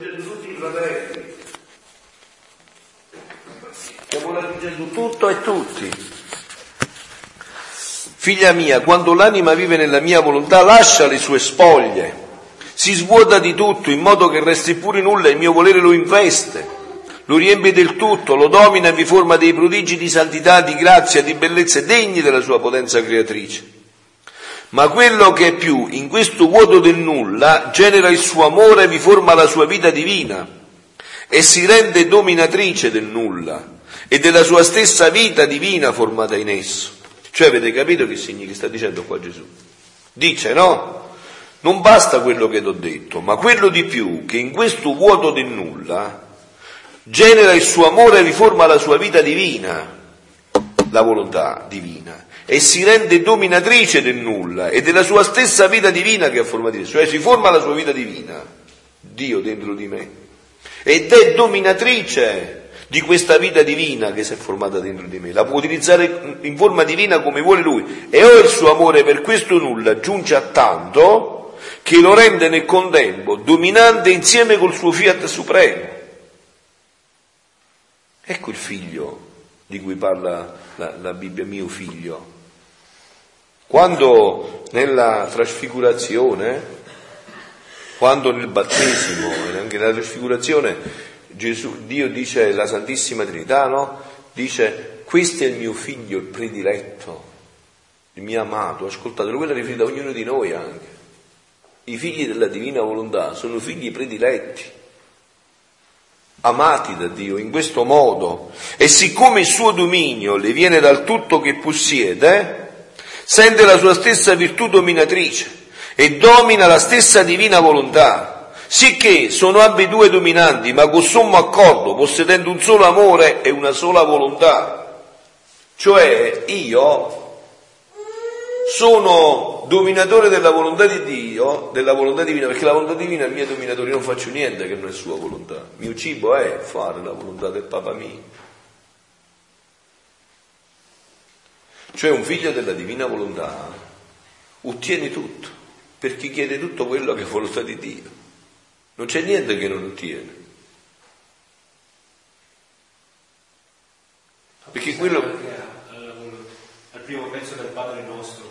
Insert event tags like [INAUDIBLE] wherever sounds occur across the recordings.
tutti i fratelli. Stiamo leggendo tutto e tutti. Figlia mia, quando l'anima vive nella mia volontà, lascia le sue spoglie, si svuota di tutto in modo che resti pure nulla e il mio volere lo investe, lo riempie del tutto, lo domina e vi forma dei prodigi di santità, di grazia, di bellezza degni della sua potenza creatrice. Ma quello che è più, in questo vuoto del nulla, genera il suo amore e vi forma la sua vita divina. E si rende dominatrice del nulla e della sua stessa vita divina formata in esso. Cioè avete capito che significa, sta dicendo qua Gesù? Dice no, non basta quello che ti ho detto, ma quello di più che in questo vuoto del nulla genera il suo amore e vi forma la sua vita divina, la volontà divina e si rende dominatrice del nulla e della sua stessa vita divina che ha formato, cioè si forma la sua vita divina, Dio dentro di me, ed è dominatrice di questa vita divina che si è formata dentro di me, la può utilizzare in forma divina come vuole lui e ho il suo amore per questo nulla giunge a tanto che lo rende nel contempo dominante insieme col suo fiat supremo. Ecco il figlio di cui parla la, la Bibbia, mio figlio. Quando nella trasfigurazione, quando nel battesimo e anche nella trasfigurazione Gesù, Dio dice la Santissima Trinità, no? Dice questo è il mio figlio, il prediletto, il mio amato, ascoltatelo, quello è riferito a ognuno di noi anche. I figli della divina volontà sono figli prediletti, amati da Dio in questo modo e siccome il suo dominio le viene dal tutto che possiede, sente la sua stessa virtù dominatrice e domina la stessa divina volontà, sicché sono ambedue dominanti, ma con sommo accordo, possedendo un solo amore e una sola volontà. Cioè io sono dominatore della volontà di Dio, della volontà divina, perché la volontà divina è mia dominatore, io non faccio niente che non è sua volontà. Il mio cibo è fare la volontà del Papa mio. Cioè un figlio della divina volontà, ottiene tutto, perché chiede tutto quello che è volontà di Dio. Non c'è niente che non ottiene. Perché quello... Al primo pezzo del Padre nostro,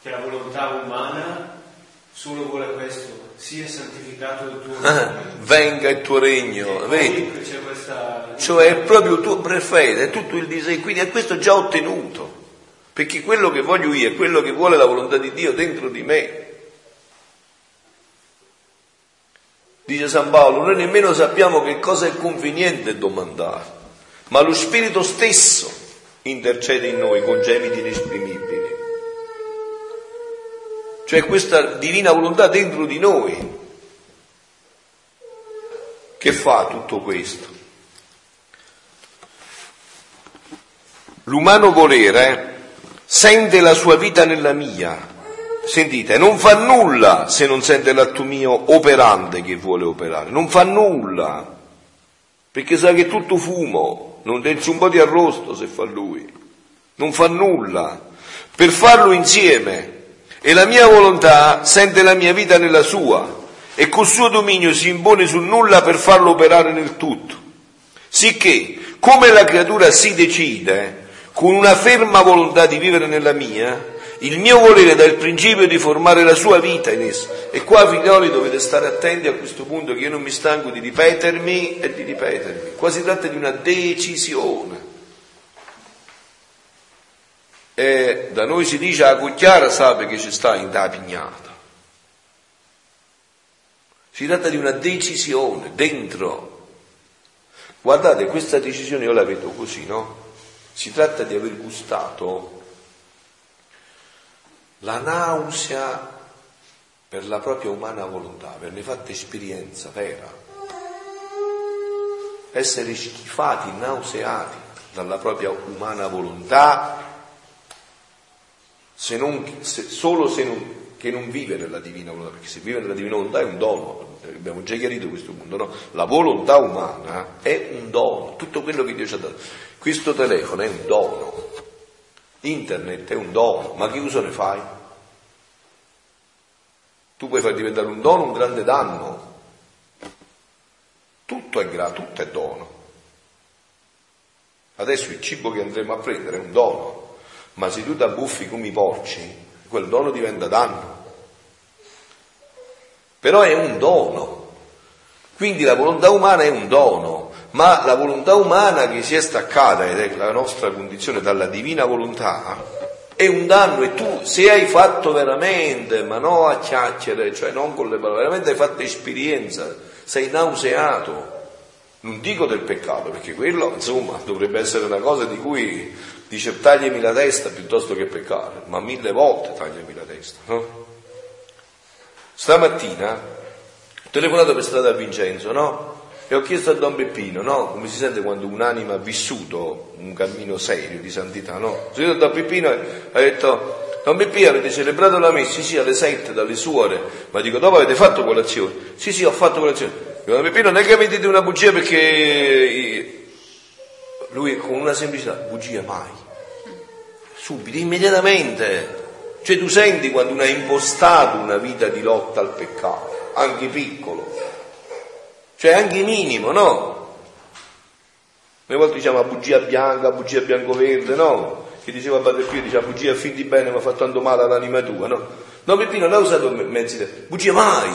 che la volontà umana solo vuole questo, sia santificato il tuo ah, nome. venga il tuo regno, vedi? Questa... Cioè è proprio il tuo prefetto, è tutto il disegno, quindi è questo già ottenuto perché quello che voglio io è quello che vuole la volontà di Dio dentro di me. Dice San Paolo, noi nemmeno sappiamo che cosa è conveniente domandare, ma lo Spirito stesso intercede in noi con gemiti inesprimibili. Cioè questa divina volontà dentro di noi che fa tutto questo. L'umano volere sente la sua vita nella mia. Sentite, non fa nulla se non sente l'atto mio operante che vuole operare, non fa nulla, perché sa che è tutto fumo, non densi un po' di arrosto se fa lui, non fa nulla, per farlo insieme. E la mia volontà sente la mia vita nella sua e col suo dominio si impone sul nulla per farlo operare nel tutto. Sicché, come la creatura si decide, con una ferma volontà di vivere nella mia, il mio volere dà il principio di formare la sua vita in essa. E qua, figlioli, dovete stare attenti a questo punto che io non mi stanco di ripetermi e di ripetermi. Qua si tratta di una decisione. E da noi si dice a cucchiara sa che ci sta in da pignata. Si tratta di una decisione dentro. Guardate, questa decisione io la vedo così, no? Si tratta di aver gustato la nausea per la propria umana volontà, averne fatto esperienza vera, essere schifati, nauseati dalla propria umana volontà, se non, se, solo se non, che non vive nella divina volontà, perché se vive nella divina volontà è un dono, abbiamo già chiarito questo punto, no? La volontà umana è un dono, tutto quello che Dio ci ha dato. Questo telefono è un dono, internet è un dono, ma che uso ne fai? Tu puoi far diventare un dono un grande danno. tutto è grato, tutto è dono. Adesso il cibo che andremo a prendere è un dono, ma se tu da buffi come i porci, quel dono diventa danno. Però è un dono. Quindi la volontà umana è un dono, ma la volontà umana che si è staccata, ed è la nostra condizione, dalla divina volontà, è un danno e tu se hai fatto veramente, ma non a chiacchiere, cioè non con le parole, veramente hai fatto esperienza, sei nauseato, non dico del peccato, perché quello, insomma, dovrebbe essere una cosa di cui dice tagliami la testa piuttosto che peccare, ma mille volte tagliami la testa, no? Stamattina ho telefonato per strada a Vincenzo, no? E ho chiesto a Don Peppino, no? Come si sente quando un'anima ha vissuto un cammino serio di santità, no? Ho sentito Don Peppino e ha detto, Don Peppino avete celebrato la messa? Sì, sì, alle sette dalle suore, ma dico, dopo avete fatto colazione? Sì, sì, ho fatto colazione. Don Peppino non è che mi dite una bugia perché lui con una semplicità, bugia mai. Subito, immediatamente. Cioè tu senti quando uno ha impostato una vita di lotta al peccato, anche piccolo, cioè anche minimo, no? Noi volte diciamo bugia bianca, bugia bianco-verde, no? Che diceva Padre Pio, diceva bugia fin di bene ma fa tanto male all'anima tua, no? No, Peppino non ha usato mezzi, bugia mai,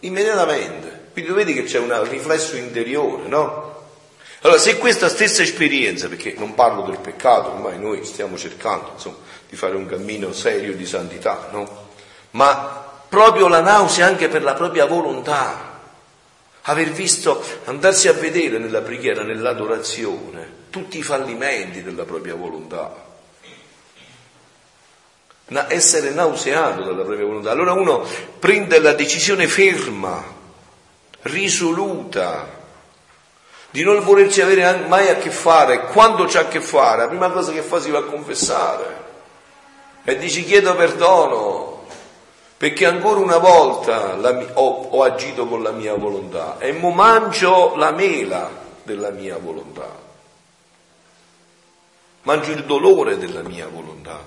immediatamente. Quindi vedi che c'è un riflesso interiore, no? Allora, se questa stessa esperienza, perché non parlo del peccato, ormai noi stiamo cercando insomma, di fare un cammino serio di santità, no? Ma proprio la nausea anche per la propria volontà, aver visto, andarsi a vedere nella preghiera, nell'adorazione, tutti i fallimenti della propria volontà, essere nauseato dalla propria volontà. Allora uno prende la decisione ferma risoluta, di non volerci avere mai a che fare, quando c'è a che fare, la prima cosa che fa si va a confessare. E dici chiedo perdono perché ancora una volta mia, ho, ho agito con la mia volontà e mo mangio la mela della mia volontà, mangio il dolore della mia volontà.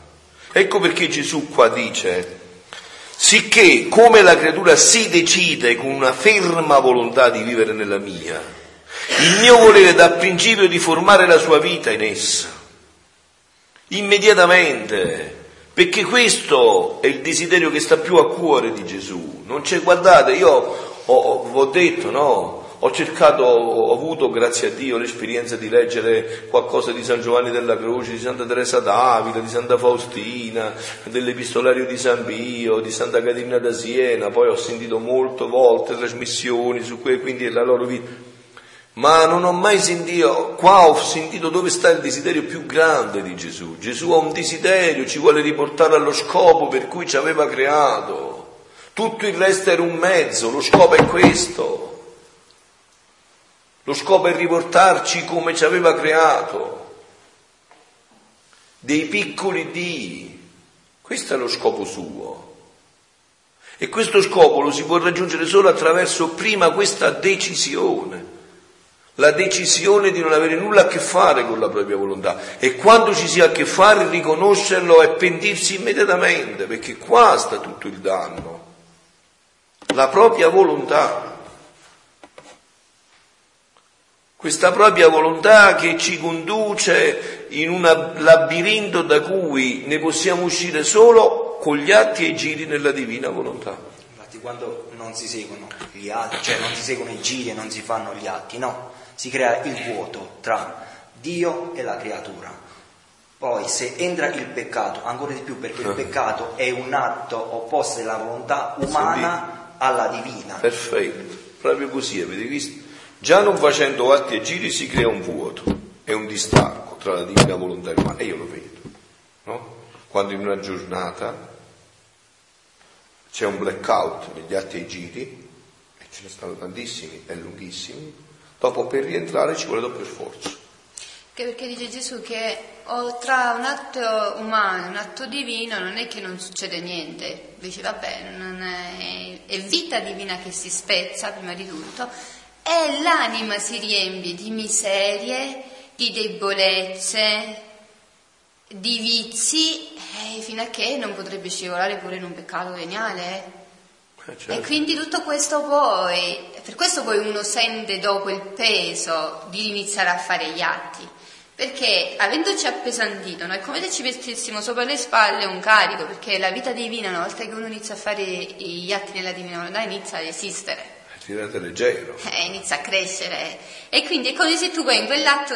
Ecco perché Gesù qua dice Sicché, come la creatura si decide con una ferma volontà di vivere nella mia, il mio volere dà principio di formare la sua vita in essa, immediatamente, perché questo è il desiderio che sta più a cuore di Gesù. Non c'è, guardate, io ho, ho, detto, no, ho cercato, ho avuto, grazie a Dio, l'esperienza di leggere qualcosa di San Giovanni della Croce, di Santa Teresa d'Avila, di Santa Faustina, dell'Epistolario di San Pio, di Santa Caterina da Siena, poi ho sentito molte volte trasmissioni su cui quindi la loro vita. Ma non ho mai sentito, qua ho sentito dove sta il desiderio più grande di Gesù. Gesù ha un desiderio, ci vuole riportare allo scopo per cui ci aveva creato. Tutto il resto era un mezzo, lo scopo è questo. Lo scopo è riportarci come ci aveva creato, dei piccoli dii. Questo è lo scopo suo. E questo scopo lo si può raggiungere solo attraverso prima questa decisione, la decisione di non avere nulla a che fare con la propria volontà e quando ci si ha a che fare riconoscerlo e pentirsi immediatamente, perché qua sta tutto il danno. La propria volontà. questa propria volontà che ci conduce in un labirinto da cui ne possiamo uscire solo con gli atti e i giri nella divina volontà. Infatti quando non si seguono gli atti, cioè non si seguono i giri e non si fanno gli atti, no, si crea il vuoto tra Dio e la creatura. Poi se entra il peccato, ancora di più perché il eh. peccato è un atto opposto della volontà umana alla divina. Perfetto, proprio così, avete visto? Già non facendo atti e giri si crea un vuoto e un distacco tra la divina volontà e l'umana, e io lo vedo, no? Quando in una giornata c'è un blackout negli atti e giri, e ce ne stanno tantissimi e lunghissimi, dopo per rientrare ci vuole doppio sforzo. Che perché dice Gesù che tra un atto umano e un atto divino non è che non succede niente, dice vabbè, è, è vita divina che si spezza prima di tutto e l'anima si riempie di miserie, di debolezze, di vizi, eh, fino a che non potrebbe scivolare pure in un peccato veniale. Eh, certo. E quindi tutto questo poi, per questo poi uno sente dopo il peso di iniziare a fare gli atti. Perché avendoci appesantito, no? è come se ci mettessimo sopra le spalle un carico, perché la vita divina, una volta che uno inizia a fare gli atti nella divina volontà, inizia ad esistere diventa leggero. Eh, inizia a crescere. E quindi è come se tu poi in,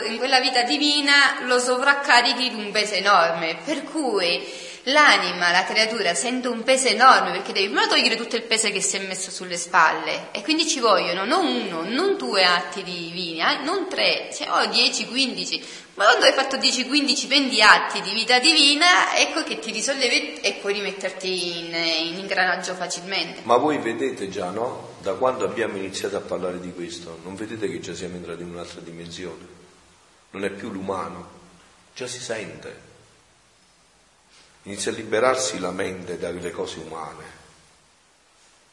in quella vita divina lo sovraccarichi di un peso enorme, per cui l'anima, la creatura sente un peso enorme perché devi prima togliere tutto il peso che si è messo sulle spalle e quindi ci vogliono non uno, non due atti divini, eh, non tre, cioè, oh, 10, 15, ma quando hai fatto 10-15 20 atti di vita divina, ecco che ti risollevi e puoi rimetterti in, in ingranaggio facilmente. Ma voi vedete già, no? Da quando abbiamo iniziato a parlare di questo, non vedete che già siamo entrati in un'altra dimensione? Non è più l'umano, già si sente inizia a liberarsi la mente dalle cose umane,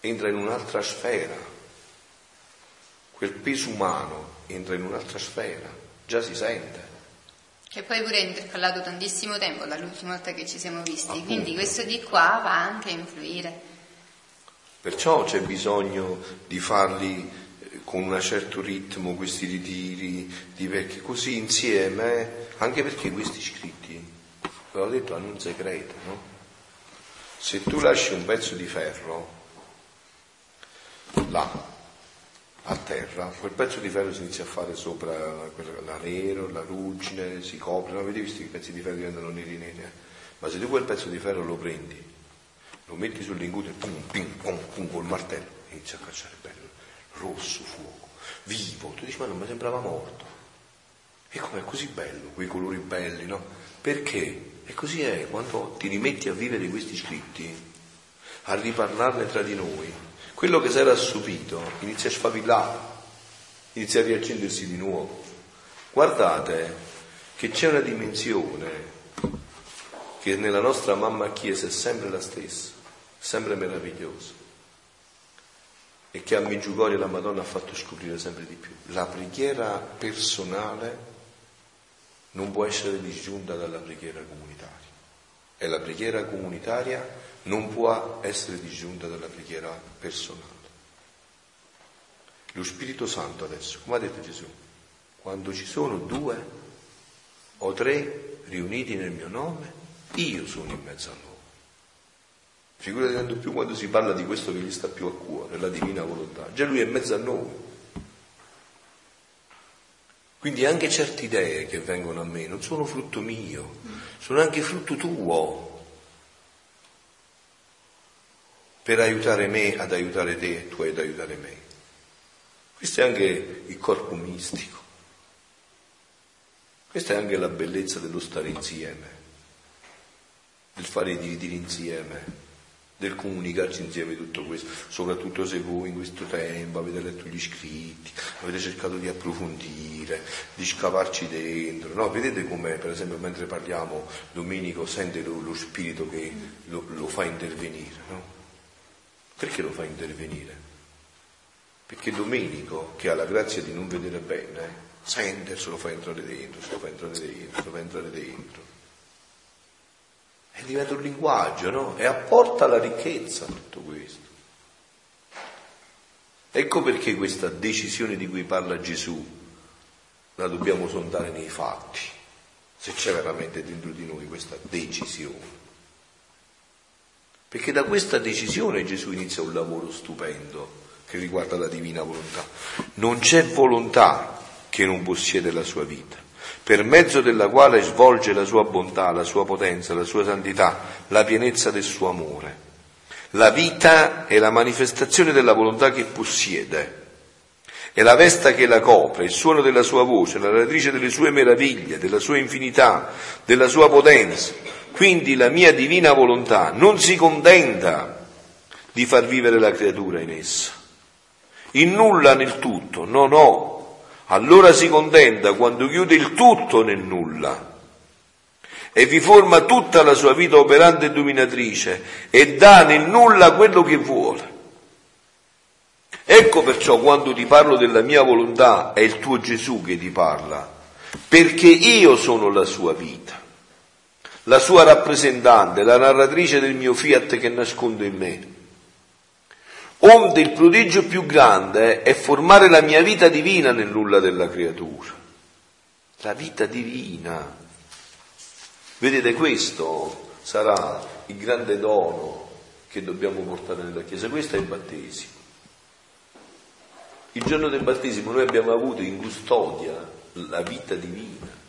entra in un'altra sfera, quel peso umano entra in un'altra sfera, già si sente. Che poi pure è intercallato tantissimo tempo dall'ultima volta che ci siamo visti, Appunto. quindi questo di qua va anche a influire. Perciò c'è bisogno di farli eh, con un certo ritmo questi ritiri, di perché così insieme, anche perché questi scritti l'ho detto, hanno un segreto, no? Se tu lasci un pezzo di ferro là, a terra, quel pezzo di ferro si inizia a fare sopra la nero, la ruggine, si copre, non avete visto che i pezzi di ferro diventano neri neri? Eh? Ma se tu quel pezzo di ferro lo prendi, lo metti sul linguto e pum, pim, pum, pum, col martello, inizia a cacciare bello, rosso, fuoco, vivo, tu dici ma non mi sembrava morto. E com'è così bello, quei colori belli, no? Perché? E così è, quando ti rimetti a vivere questi scritti, a riparlarne tra di noi, quello che si era assopito inizia a sfavillare, inizia a riaccendersi di nuovo. Guardate che c'è una dimensione che nella nostra mamma Chiesa è sempre la stessa, sempre meravigliosa e che a Meggiugorio la Madonna ha fatto scoprire sempre di più. La preghiera personale non può essere disgiunta dalla preghiera comunitaria. E la preghiera comunitaria non può essere disgiunta dalla preghiera personale. Lo Spirito Santo adesso, come ha detto Gesù, quando ci sono due o tre riuniti nel mio nome, io sono in mezzo a loro. Figurati tanto più quando si parla di questo che gli sta più a cuore, la divina volontà. Già lui è in mezzo a noi. Quindi anche certe idee che vengono a me non sono frutto mio, sono anche frutto tuo. Per aiutare me ad aiutare te e tu ad aiutare me. Questo è anche il corpo mistico. Questa è anche la bellezza dello stare insieme, del fare i dividiri insieme del comunicarci insieme tutto questo, soprattutto se voi in questo tempo avete letto gli scritti, avete cercato di approfondire, di scavarci dentro, no? Vedete come per esempio mentre parliamo Domenico sente lo, lo spirito che lo, lo, fa intervenire, no? Perché lo fa intervenire? Perché Domenico, che ha la grazia di non vedere bene, sente se lo fa entrare dentro, se lo fa entrare dentro, se lo fa entrare dentro e diventa un linguaggio, no? E apporta la ricchezza tutto questo. Ecco perché questa decisione di cui parla Gesù la dobbiamo sondare nei fatti, se c'è veramente dentro di noi questa decisione. Perché da questa decisione Gesù inizia un lavoro stupendo che riguarda la divina volontà. Non c'è volontà che non possiede la sua vita per mezzo della quale svolge la sua bontà, la sua potenza, la sua santità, la pienezza del suo amore. La vita è la manifestazione della volontà che possiede, è la vesta che la copre, il suono della sua voce, la radice delle sue meraviglie, della sua infinità, della sua potenza. Quindi la mia divina volontà non si contenta di far vivere la creatura in essa. In nulla nel tutto, no, no, allora si contenta quando chiude il tutto nel nulla e vi forma tutta la sua vita operante e dominatrice e dà nel nulla quello che vuole. Ecco perciò quando ti parlo della mia volontà è il tuo Gesù che ti parla, perché io sono la sua vita, la sua rappresentante, la narratrice del mio fiat che nascondo in me. Onde il prodigio più grande è formare la mia vita divina nel nulla della creatura. La vita divina. Vedete, questo sarà il grande dono che dobbiamo portare nella Chiesa. Questo è il battesimo. Il giorno del battesimo noi abbiamo avuto in custodia la vita divina.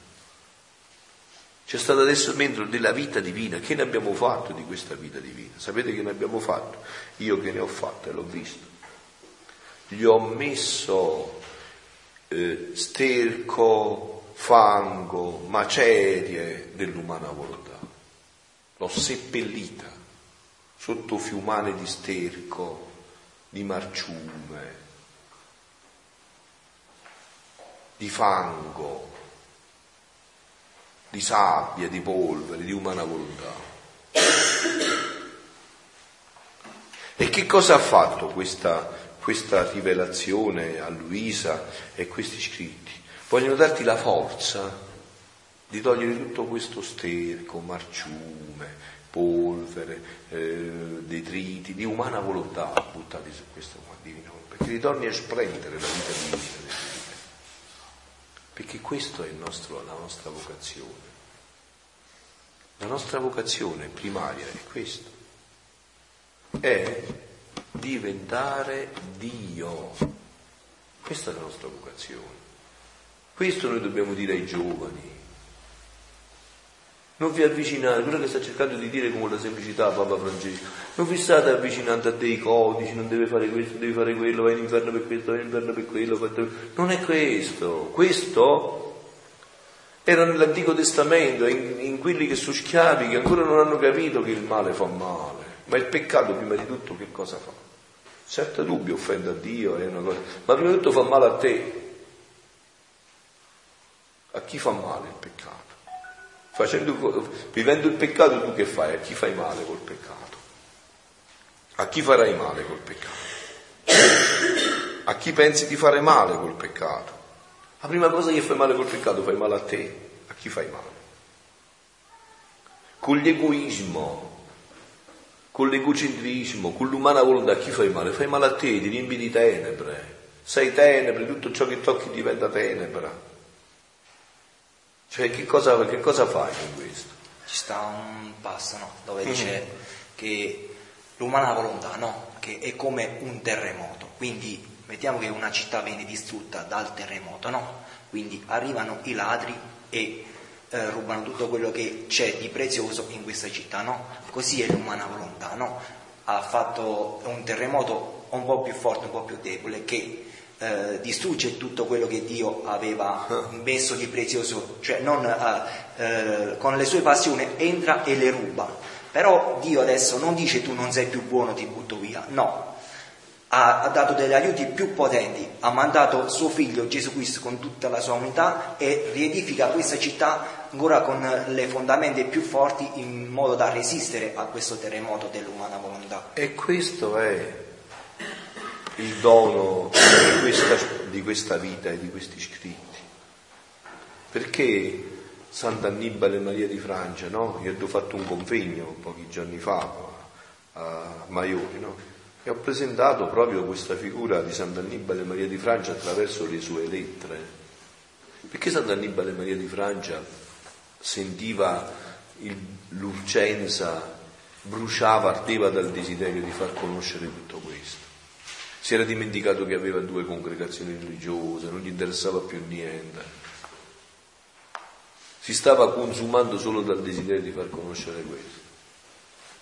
C'è stato adesso dentro della vita divina. Che ne abbiamo fatto di questa vita divina? Sapete che ne abbiamo fatto? Io che ne ho fatto e l'ho visto. Gli ho messo eh, sterco, fango, macerie dell'umana volontà. L'ho seppellita sotto fiumane di sterco, di marciume, di fango, di sabbia, di polvere, di umana volontà. E che cosa ha fatto questa, questa rivelazione a Luisa e questi scritti? Vogliono darti la forza di togliere tutto questo sterco, marciume, polvere, eh, detriti, di umana volontà buttati su questo divino, perché ritorni a splendere la vita divina perché questo è nostro, la nostra vocazione. La nostra vocazione primaria è questo, è diventare Dio. Questa è la nostra vocazione. Questo noi dobbiamo dire ai giovani. Non vi avvicinate, quello che sta cercando di dire con la semplicità Papa Francesco, non vi state avvicinando a dei codici, non deve fare questo, devi fare quello, vai in inferno per questo, vai in inferno per quello. Fate... Non è questo. Questo era nell'Antico Testamento, in, in quelli che sono schiavi, che ancora non hanno capito che il male fa male. Ma il peccato prima di tutto che cosa fa? Certo dubbio offende a Dio, cosa, ma prima di tutto fa male a te. A chi fa male il peccato? Facendo, vivendo il peccato tu che fai? A chi fai male col peccato? A chi farai male col peccato? A chi pensi di fare male col peccato? La prima cosa che fai male col peccato fai male a te. A chi fai male? Con l'egoismo, con l'egocentrismo, con l'umana volontà, a chi fai male? Fai male a te, ti riempi di tenebre. Sei tenebre, tutto ciò che tocchi diventa tenebra. Cioè che cosa, che cosa fai con questo? Ci sta un passo no? dove mm-hmm. dice che l'umana volontà no? che è come un terremoto, quindi mettiamo che una città viene distrutta dal terremoto, no? quindi arrivano i ladri e eh, rubano tutto quello che c'è di prezioso in questa città, no? così è l'umana volontà, no? ha fatto un terremoto un po' più forte, un po' più debole che eh, distrugge tutto quello che Dio aveva messo di prezioso, cioè non, eh, eh, con le sue passioni entra e le ruba. Però Dio adesso non dice tu non sei più buono, ti butto via, no. Ha, ha dato degli aiuti più potenti, ha mandato suo figlio Gesù Cristo con tutta la sua unità e riedifica questa città ancora con le fondamenta più forti in modo da resistere a questo terremoto dell'umana volontà. E questo è il dono di questa, di questa vita e di questi scritti. Perché Sant'Annibale Maria di Francia, no? Io ho fatto un convegno pochi giorni fa a Maiori, no? E ho presentato proprio questa figura di Sant'Annibale Maria di Francia attraverso le sue lettere. Perché Sant'Annibale Maria di Francia sentiva il, l'urgenza, bruciava, ardeva dal desiderio di far conoscere tutto questo si era dimenticato che aveva due congregazioni religiose, non gli interessava più niente. Si stava consumando solo dal desiderio di far conoscere questo.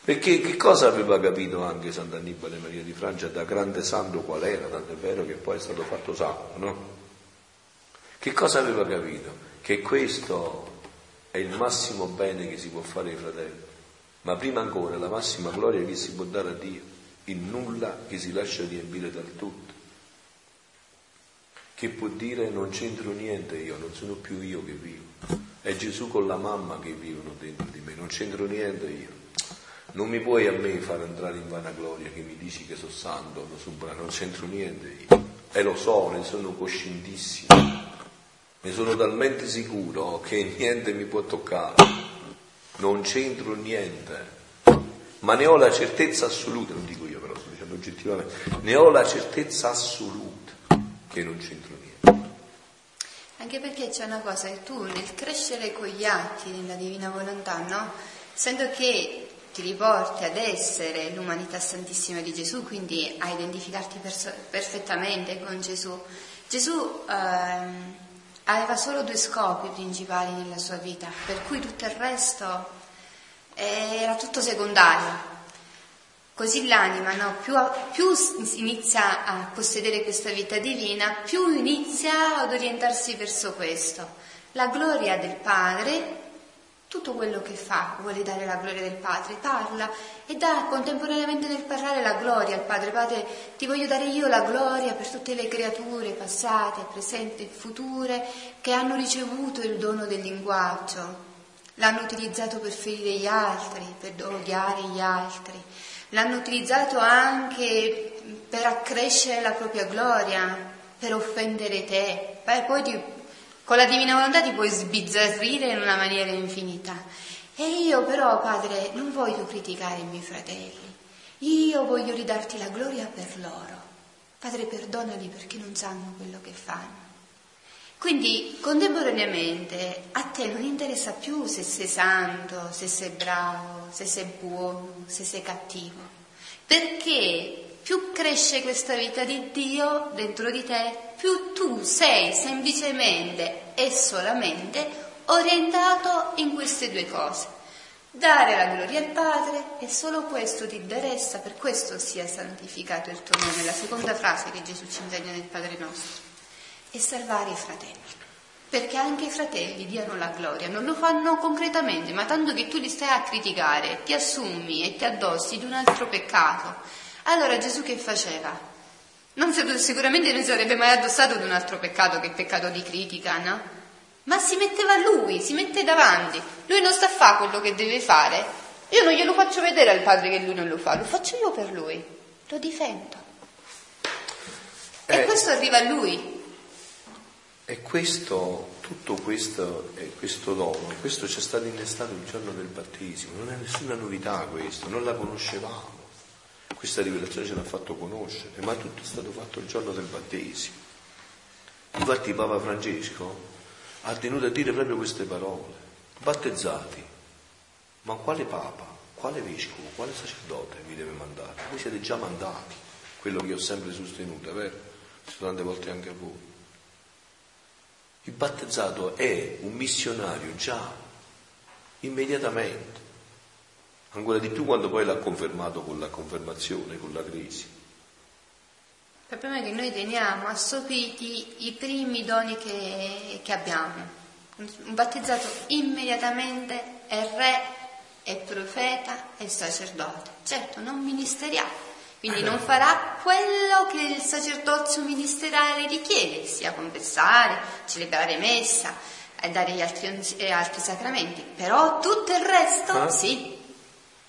Perché che cosa aveva capito anche Sant'Annibale Maria di Francia da grande santo qual era, tanto è vero che poi è stato fatto santo, no? Che cosa aveva capito? Che questo è il massimo bene che si può fare ai fratelli, ma prima ancora la massima gloria che si può dare a Dio il nulla che si lascia riempire dal tutto, che può dire non c'entro niente io, non sono più io che vivo, è Gesù con la mamma che vivono dentro di me, non c'entro niente io. Non mi puoi a me far entrare in vanagloria che mi dici che sono santo, non c'entro niente io. E lo so, ne sono coscientissimo, ne sono talmente sicuro che niente mi può toccare, non c'entro niente, ma ne ho la certezza assoluta, non dico io però, sto dicendo oggettivamente, ne ho la certezza assoluta che non c'entro niente. Anche perché c'è una cosa che tu nel crescere con gli atti nella divina volontà, no? Essendo che ti riporti ad essere l'umanità santissima di Gesù, quindi a identificarti perso- perfettamente con Gesù. Gesù ehm, aveva solo due scopi principali nella sua vita, per cui tutto il resto era tutto secondario. Così l'anima, no? più, più, inizia a possedere questa vita divina, più inizia ad orientarsi verso questo. La gloria del Padre tutto quello che fa vuole dare la gloria del Padre, parla e dà contemporaneamente nel parlare la gloria al Padre. Padre, ti voglio dare io la gloria per tutte le creature passate, presenti e future che hanno ricevuto il dono del linguaggio, l'hanno utilizzato per ferire gli altri, per odiare gli altri, l'hanno utilizzato anche per accrescere la propria gloria, per offendere te, poi ti con la divina volontà ti puoi sbizzarrire in una maniera infinita. E io però, Padre, non voglio criticare i miei fratelli. Io voglio ridarti la gloria per loro. Padre, perdonali perché non sanno quello che fanno. Quindi, contemporaneamente, a te non interessa più se sei santo, se sei bravo, se sei buono, se sei cattivo. Perché più cresce questa vita di Dio dentro di te, più tu sei semplicemente e solamente orientato in queste due cose. Dare la gloria al Padre e solo questo ti interessa, per questo sia santificato il tuo nome, la seconda frase che Gesù ci insegna nel Padre nostro. E salvare i fratelli perché anche i fratelli diano la gloria, non lo fanno concretamente, ma tanto che tu li stai a criticare, ti assumi e ti addossi di un altro peccato, allora Gesù che faceva? Non, sicuramente non sarebbe mai addossato ad un altro peccato che il peccato di critica, no? Ma si metteva lui, si mette davanti. Lui non sta a fare quello che deve fare. Io non glielo faccio vedere al padre che lui non lo fa, lo faccio io per lui. Lo difendo. Eh, e questo arriva a lui. E questo, tutto questo, questo dono, questo ci è stato innestato il giorno del battesimo. Non è nessuna novità questo, non la conoscevamo. Questa rivelazione ce l'ha fatto conoscere, ma tutto è stato fatto il giorno del battesimo. Infatti Papa Francesco ha tenuto a dire proprio queste parole. Battezzati, ma quale Papa, quale Vescovo, quale sacerdote vi deve mandare? Voi siete già mandati, quello che ho sempre sostenuto, è vero? Tante volte anche a voi. Il battezzato è un missionario già, immediatamente ancora di più quando poi l'ha confermato con la confermazione, con la crisi. Il problema è che noi teniamo assopiti i primi doni che, che abbiamo. Un battezzato immediatamente è re, è profeta, è sacerdote. Certo, non ministeriale, quindi non farà quello che il sacerdozio ministeriale richiede, sia confessare, celebrare messa, dare gli altri, altri sacramenti, però tutto il resto ah. sì,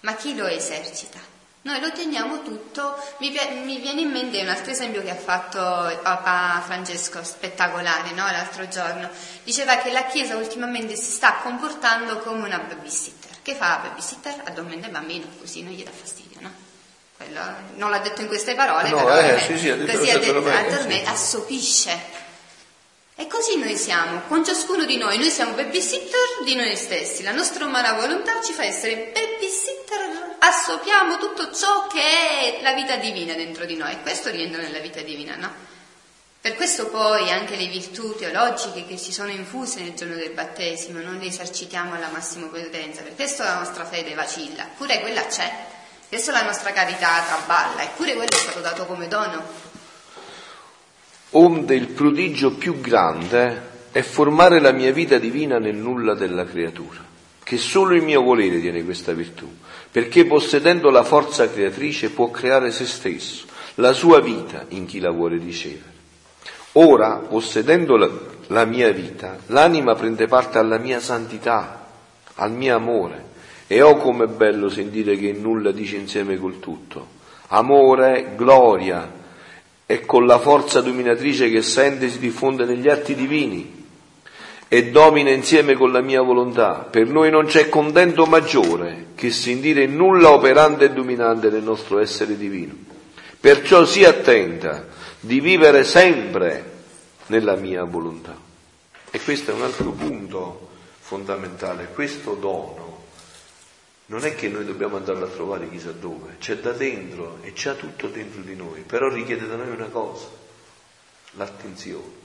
ma chi lo esercita? Noi lo teniamo tutto, mi, mi, viene in mente un altro esempio che ha fatto il Papa Francesco, spettacolare, no? l'altro giorno. Diceva che la Chiesa ultimamente si sta comportando come una babysitter. Che fa la babysitter? Addormenta il bambino, così non gli dà fastidio, no? Quello, non l'ha detto in queste parole, no, però eh, sì, sì, ha detto così ha detto, addormenta, assopisce. E così noi siamo, con ciascuno di noi, noi siamo babysitter di noi stessi, la nostra umana volontà ci fa essere babysitter, assopiamo tutto ciò che è la vita divina dentro di noi e questo rientra nella vita divina, no? Per questo poi anche le virtù teologiche che ci sono infuse nel giorno del battesimo non le esercitiamo alla massima potenza, per questo la nostra fede vacilla, eppure quella c'è, adesso la nostra carità traballa, eppure quello è stato dato come dono onde il prodigio più grande è formare la mia vita divina nel nulla della creatura, che solo il mio volere tiene questa virtù, perché possedendo la forza creatrice può creare se stesso, la sua vita in chi la vuole ricevere. Ora, possedendo la, la mia vita, l'anima prende parte alla mia santità, al mio amore, e oh com'è bello sentire che nulla dice insieme col tutto. Amore, gloria, e con la forza dominatrice che sente si diffonde negli atti divini e domina insieme con la mia volontà. Per noi non c'è contento maggiore che sentire nulla operante e dominante nel nostro essere divino. Perciò sii attenta di vivere sempre nella mia volontà. E questo è un altro punto fondamentale. Questo dono non è che noi dobbiamo andarlo a trovare chissà dove, c'è da dentro e c'è tutto dentro di noi, però richiede da noi una cosa, l'attenzione.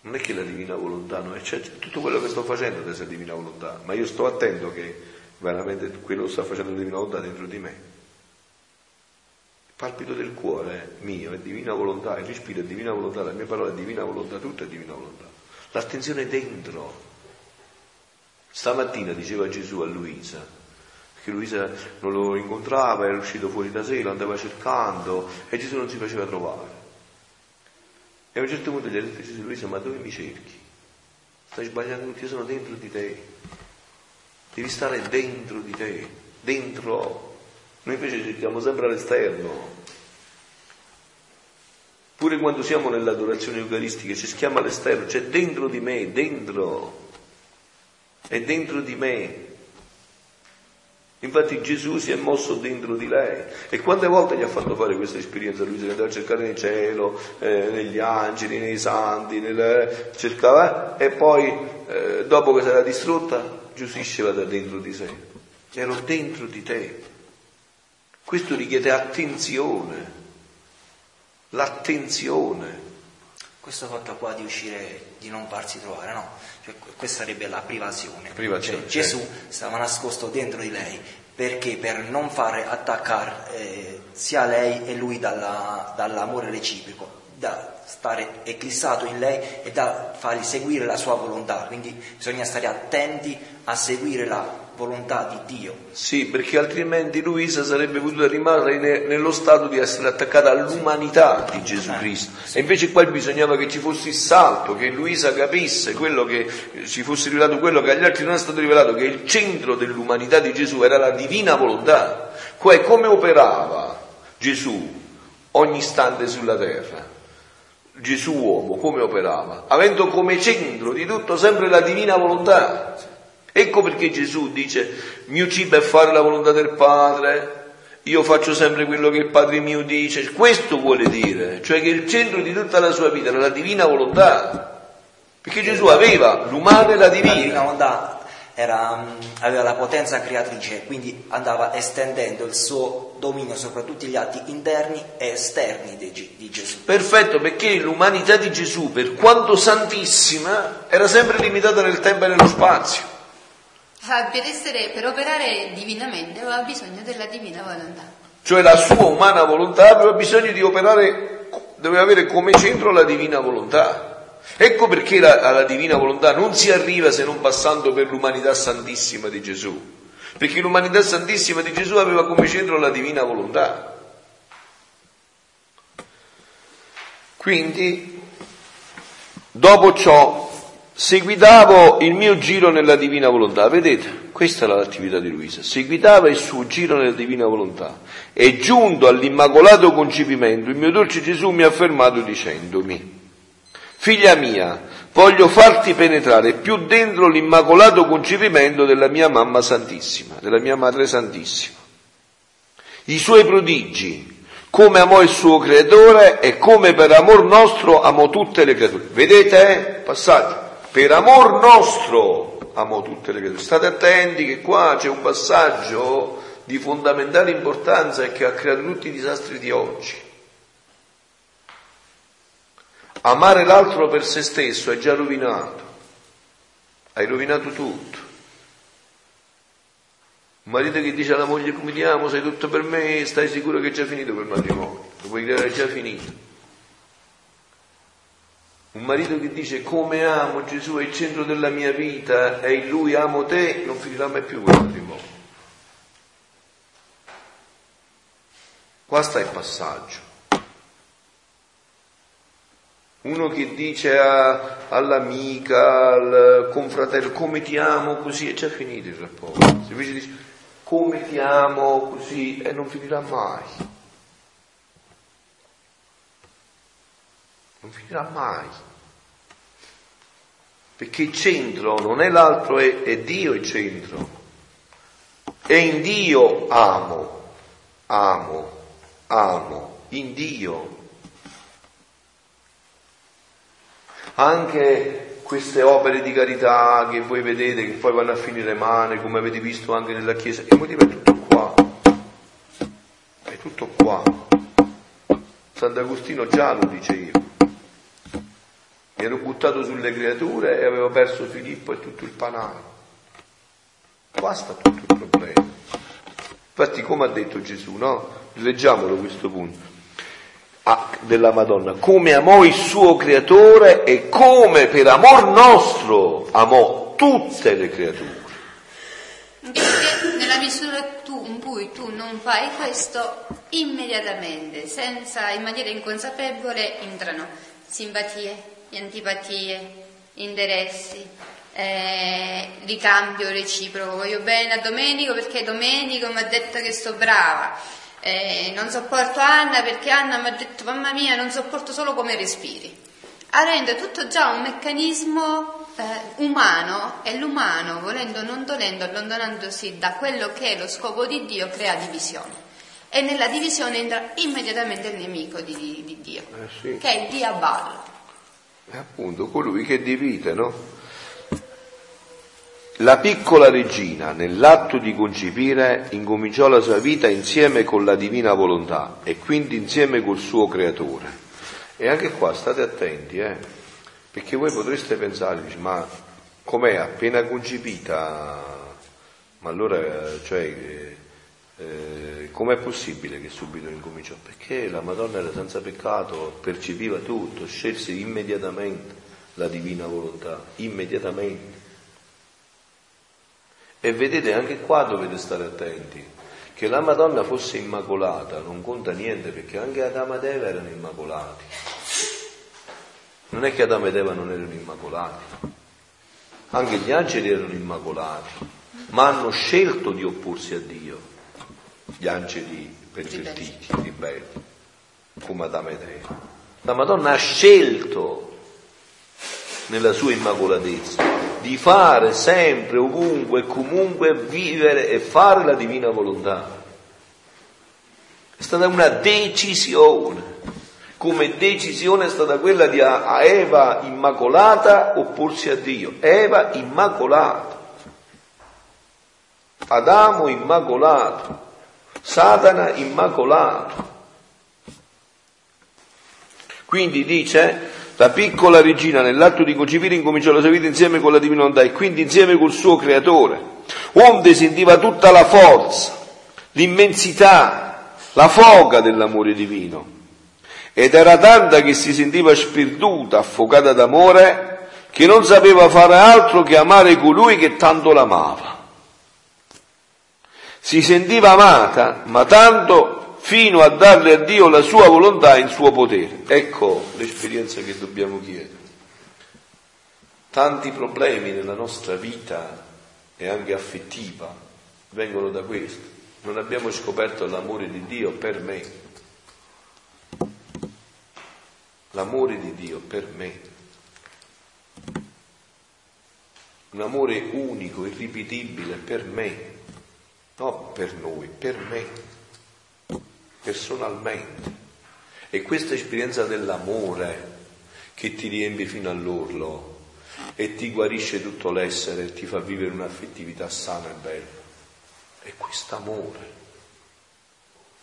Non è che la divina volontà, no, c'è, tutto quello che sto facendo adesso è divina volontà, ma io sto attento che veramente quello che sta facendo la divina volontà dentro di me. Il palpito del cuore mio è divina volontà, il respiro è divina volontà, la mia parola è divina volontà, tutto è divina volontà. L'attenzione è dentro. Stamattina diceva Gesù a Luisa, che Luisa non lo incontrava, era uscito fuori da sé, lo andava cercando e Gesù non si faceva trovare. E a un certo punto gli ha detto Gesù, Luisa, ma dove mi cerchi? Stai sbagliando tutti, io sono dentro di te. Devi stare dentro di te, dentro. Noi invece cerchiamo sempre all'esterno. Pure quando siamo nell'adorazione eucaristica cerchiamo all'esterno, c'è dentro di me, dentro. È dentro di me. Infatti Gesù si è mosso dentro di lei e quante volte gli ha fatto fare questa esperienza? Lui si andava a cercare nel cielo, eh, negli angeli, nei santi, nel, cercava e poi eh, dopo che si era distrutta Gesù usciva da dentro di sé. Ero dentro di te. Questo richiede attenzione, l'attenzione. Questo fatto qua di uscire, di non farsi trovare, no? Cioè, questa sarebbe la privazione. privazione cioè, Gesù stava nascosto dentro di lei perché per non fare attaccare eh, sia lei e lui dalla, dall'amore reciproco, da stare eclissato in lei e da fargli seguire la sua volontà. Quindi bisogna stare attenti a seguire la volontà di Dio. Sì, perché altrimenti Luisa sarebbe potuta rimanere nello stato di essere attaccata all'umanità di Gesù eh, Cristo. E invece qua bisognava che ci fosse il salto, che Luisa capisse quello che ci fosse rivelato quello che agli altri non è stato rivelato, che il centro dell'umanità di Gesù era la divina volontà. Qua è come operava Gesù ogni istante sulla terra Gesù uomo come operava, avendo come centro di tutto sempre la divina volontà. Ecco perché Gesù dice, mio cibo è fare la volontà del Padre, io faccio sempre quello che il Padre mio dice. Questo vuole dire, cioè che il centro di tutta la sua vita era la divina volontà. Perché Gesù aveva l'umano e la divina. La divina volontà era, mm, aveva la potenza creatrice, quindi andava estendendo il suo dominio sopra tutti gli atti interni e esterni di, di Gesù. Perfetto, perché l'umanità di Gesù, per quanto santissima, era sempre limitata nel tempo e nello spazio. Per, essere, per operare divinamente aveva bisogno della divina volontà. Cioè la sua umana volontà aveva bisogno di operare, doveva avere come centro la divina volontà. Ecco perché la, alla divina volontà non si arriva se non passando per l'umanità santissima di Gesù, perché l'umanità santissima di Gesù aveva come centro la divina volontà. Quindi, dopo ciò, seguitavo il mio giro nella divina volontà. Vedete, questa era l'attività di Luisa. Seguitava il suo giro nella divina volontà. E giunto all'immacolato concepimento, il mio dolce Gesù mi ha fermato dicendomi, Figlia mia, voglio farti penetrare più dentro l'immacolato concepimento della mia mamma santissima, della mia madre santissima. I suoi prodigi, come amò il suo creatore e come per amor nostro amò tutte le creature. Vedete? Eh? Passaggio. Per amor nostro amò tutte le creature. State attenti che qua c'è un passaggio di fondamentale importanza e che ha creato tutti i disastri di oggi. Amare l'altro per se stesso è già rovinato, hai rovinato tutto. Un marito che dice alla moglie come ti amo, sei tutto per me, stai sicuro che è già finito quel matrimonio, lo puoi credere è già finito. Un marito che dice come amo Gesù è il centro della mia vita e in lui amo te, non finirà mai più quel matrimonio. Qua sta il passaggio. Uno che dice a, all'amica, al confratello, come ti amo così, è già finito il rapporto. Se invece dice come ti amo così, e eh, non finirà mai. Non finirà mai. Perché il centro non è l'altro, è, è Dio il centro. E in Dio amo. amo, amo in Dio. Anche queste opere di carità che voi vedete che poi vanno a finire male, come avete visto anche nella Chiesa, il motivo è tutto qua. È tutto qua. Sant'Agostino già lo diceva. Mi ero buttato sulle creature e avevo perso Filippo e tutto il panaro. Qua sta tutto il problema. Infatti, come ha detto Gesù, no? Leggiamolo questo punto. Ah, della Madonna, come amò il suo creatore e come per amor nostro amò tutte le creature. Perché nella misura tu, in cui tu non fai questo, immediatamente, senza, in maniera inconsapevole, entrano simpatie, antipatie, interessi, eh, ricambio reciproco. Voglio bene a Domenico perché Domenico mi ha detto che sto brava. Eh, non sopporto Anna perché Anna mi ha detto mamma mia non sopporto solo come respiri. A rende tutto già un meccanismo eh, umano e l'umano, volendo o non dolendo, allontanandosi da quello che è lo scopo di Dio, crea divisione. E nella divisione entra immediatamente il nemico di, di, di Dio, Eh sì. che è il diaballo. È appunto colui che divide, no? La piccola regina, nell'atto di concepire, incominciò la sua vita insieme con la divina volontà e quindi insieme col suo creatore. E anche qua state attenti, eh? perché voi potreste pensare, ma com'è appena concepita? Ma allora, cioè, eh, com'è possibile che subito incominciò? Perché la Madonna era senza peccato, percepiva tutto, scelse immediatamente la divina volontà, immediatamente. E vedete anche qua dovete stare attenti, che la Madonna fosse immacolata non conta niente perché anche Adamo ed Eva erano immacolati. Non è che Adamo ed Eva non erano immacolati, anche gli angeli erano immacolati, ma hanno scelto di opporsi a Dio, gli angeli pervertiti, ribelli, come Adamo ed Eva. La Madonna ha scelto nella sua immacolatezza di fare sempre, ovunque e comunque vivere e fare la divina volontà. È stata una decisione, come decisione è stata quella di a Eva immacolata opporsi a Dio. Eva immacolata, Adamo immacolato, Satana immacolato. Quindi dice, la piccola regina nell'atto di concepire incominciò la sua vita insieme con la divina volontà e quindi insieme col suo creatore, onde sentiva tutta la forza, l'immensità, la foga dell'amore divino. Ed era tanta che si sentiva spirduta, affogata d'amore, che non sapeva fare altro che amare colui che tanto l'amava. Si sentiva amata, ma tanto fino a darle a Dio la sua volontà e il suo potere. Ecco l'esperienza che dobbiamo chiedere. Tanti problemi nella nostra vita e anche affettiva vengono da questo. Non abbiamo scoperto l'amore di Dio per me. L'amore di Dio per me. Un amore unico, irripetibile per me, non per noi, per me personalmente. E questa esperienza dell'amore che ti riempie fino all'orlo e ti guarisce tutto l'essere ti fa vivere un'affettività sana e bella, è quest'amore.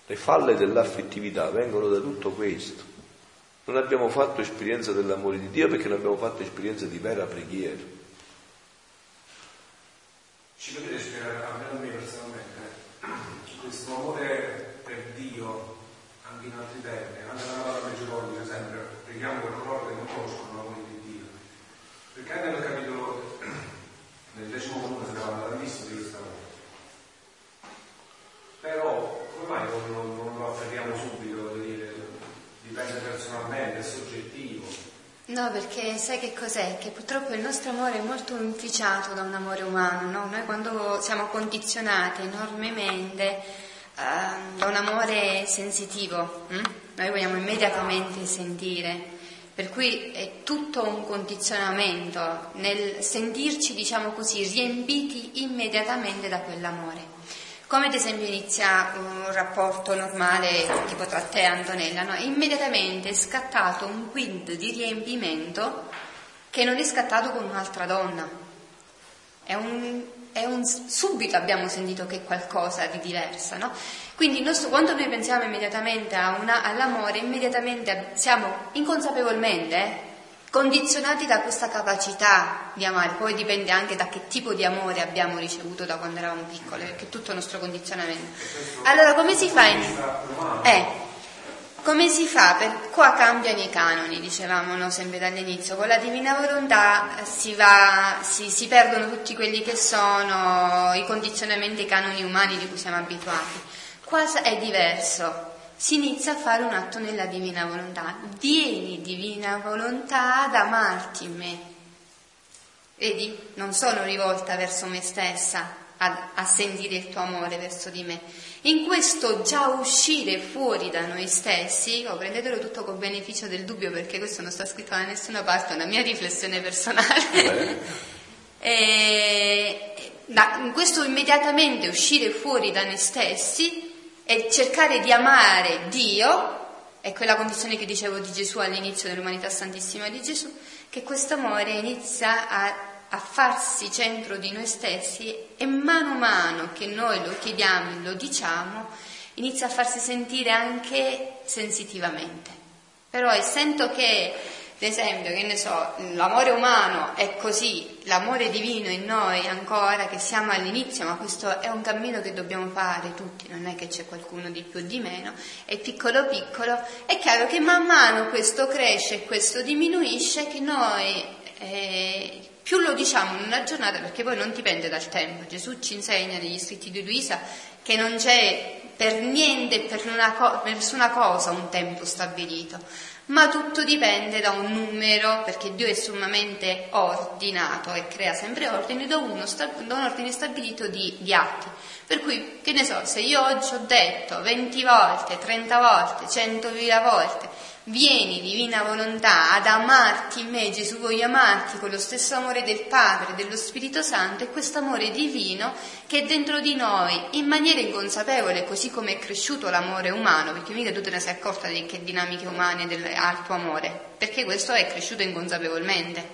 Le falle dell'affettività vengono da tutto questo. Non abbiamo fatto esperienza dell'amore di Dio perché non abbiamo fatto esperienza di vera preghiera. Ci potete spiegare almeno a me personalmente questo amore per Dio anche in altri termini, anche nella parola Meggioroli, per esempio, preghiamo per coloro che non conoscono l'amore di Dio. Perché anche nel capitolo, nel decimo volume si parla tantissimo di questo amore. Però come mai non, non- non lo afferriamo subito, voglio dire, dipende personalmente, è soggettivo. No, perché sai che cos'è? Che purtroppo il nostro amore è molto inficiato da un amore umano, no? Noi quando siamo condizionati enormemente ehm, da un amore sensitivo, hm? noi vogliamo immediatamente sentire, per cui è tutto un condizionamento nel sentirci, diciamo così, riempiti immediatamente da quell'amore. Come ad esempio inizia un rapporto normale tipo tra te e Antonella, no? immediatamente è scattato un quid di riempimento che non è scattato con un'altra donna. È un, è un, subito abbiamo sentito che è qualcosa di diversa, no? Quindi nostro, quando noi pensiamo immediatamente una, all'amore, immediatamente siamo inconsapevolmente eh, condizionati da questa capacità di amare, poi dipende anche da che tipo di amore abbiamo ricevuto da quando eravamo piccole, perché tutto il nostro condizionamento. Allora come si fa? In... Eh, come si fa? Per... Qua cambiano i canoni, dicevamo no, sempre dall'inizio, con la divina volontà si, va, si, si perdono tutti quelli che sono i condizionamenti, i canoni umani di cui siamo abituati. Qua è diverso, si inizia a fare un atto nella divina volontà. Vieni, divina volontà, ad amarti in me. Vedi, non sono rivolta verso me stessa a, a sentire il tuo amore verso di me. In questo già uscire fuori da noi stessi, oh, prendetelo tutto con beneficio del dubbio perché questo non sta scritto da nessuna parte, è una mia riflessione personale. e, [LAUGHS] da, in questo immediatamente uscire fuori da noi stessi e cercare di amare Dio, è quella condizione che dicevo di Gesù all'inizio dell'umanità santissima di Gesù, che questo amore inizia a, a farsi centro di noi stessi e mano a mano che noi lo chiediamo e lo diciamo, inizia a farsi sentire anche sensitivamente. Però essendo che ad esempio, che ne so, l'amore umano è così, l'amore divino in noi ancora che siamo all'inizio, ma questo è un cammino che dobbiamo fare tutti, non è che c'è qualcuno di più o di meno, è piccolo piccolo, è chiaro che man mano questo cresce e questo diminuisce, che noi eh, più lo diciamo in una giornata, perché poi non dipende dal tempo, Gesù ci insegna negli scritti di Luisa che non c'è per niente, per, una, per nessuna cosa un tempo stabilito ma tutto dipende da un numero, perché Dio è sommamente ordinato e crea sempre ordine, da, uno, da un ordine stabilito di, di, atti. Per cui, che ne so, se io oggi ho detto 20 volte, 30 volte, 100.000 volte, Vieni, divina volontà, ad amarti in me, Gesù voglio amarti con lo stesso amore del Padre dello Spirito Santo e questo amore divino che è dentro di noi in maniera inconsapevole, così come è cresciuto l'amore umano, perché mica tu te ne sei accorta di che dinamiche umane ha il tuo amore, perché questo è cresciuto inconsapevolmente.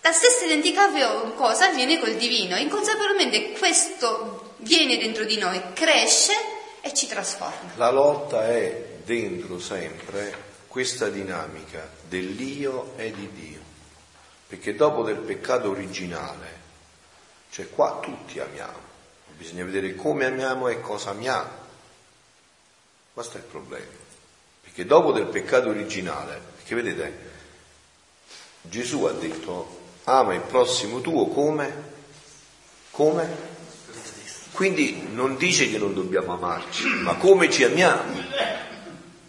La stessa identica cosa avviene col divino, inconsapevolmente questo viene dentro di noi, cresce e ci trasforma. La lotta è dentro sempre questa dinamica dell'io e di Dio. Perché dopo del peccato originale, cioè qua tutti amiamo, bisogna vedere come amiamo e cosa amiamo. Questo è il problema. Perché dopo del peccato originale, perché vedete, Gesù ha detto ama il prossimo tuo come? Come? Quindi non dice che non dobbiamo amarci, ma come ci amiamo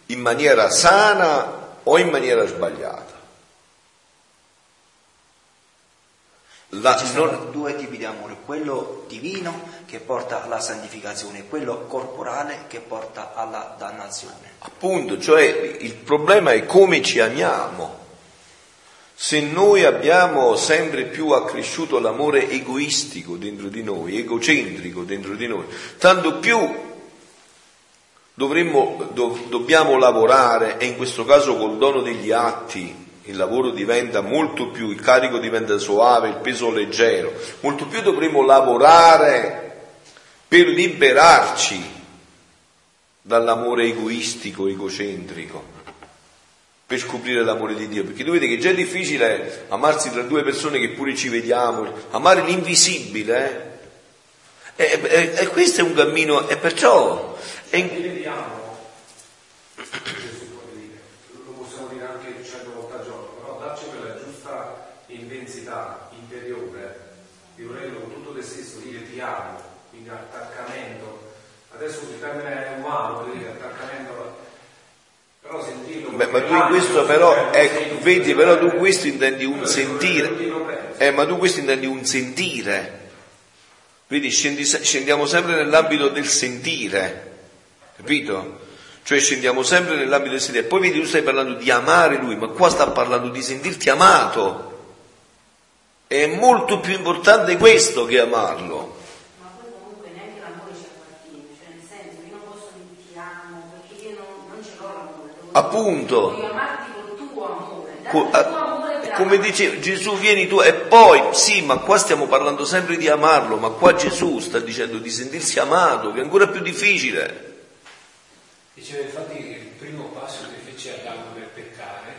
in maniera sana o in maniera sbagliata. La, Ci sono non... due tipi di amore, quello divino che porta alla santificazione e quello corporale che porta alla dannazione. Appunto, cioè il problema è come ci amiamo. Se noi abbiamo sempre più accresciuto l'amore egoistico dentro di noi, egocentrico dentro di noi, tanto più Dovremmo, do, dobbiamo lavorare e in questo caso col dono degli atti il lavoro diventa molto più, il carico diventa soave, il peso leggero, molto più dovremmo lavorare per liberarci dall'amore egoistico, egocentrico, per scoprire l'amore di Dio, perché dovete che già è difficile amarsi tra due persone che pure ci vediamo, amare l'invisibile, eh? E, e, e questo è un cammino, e perciò e in... lo possiamo dire anche cento volte al giorno, però darci quella giusta intensità interiore di volerlo con tutto te stesso, dire ti amo, quindi attaccamento. Adesso il termine è umano, vuol dire attaccamento però sentirlo Beh, ma tu in questo però, ecco, vedi, però tu questo intendi un sentire. Eh, ma tu questo intendi un sentire. Vedi, scendi, scendiamo sempre nell'ambito del sentire, capito? Cioè scendiamo sempre nell'ambito del sentire. Poi vedi, tu stai parlando di amare lui, ma qua sta parlando di sentirti amato. È molto più importante questo che amarlo. Appunto. Io amarti col tuo amore, dal tuo amore come dice Gesù vieni tu e poi sì ma qua stiamo parlando sempre di amarlo ma qua Gesù sta dicendo di sentirsi amato che è ancora più difficile. Diceva infatti che il primo passo che fece Adamo per peccare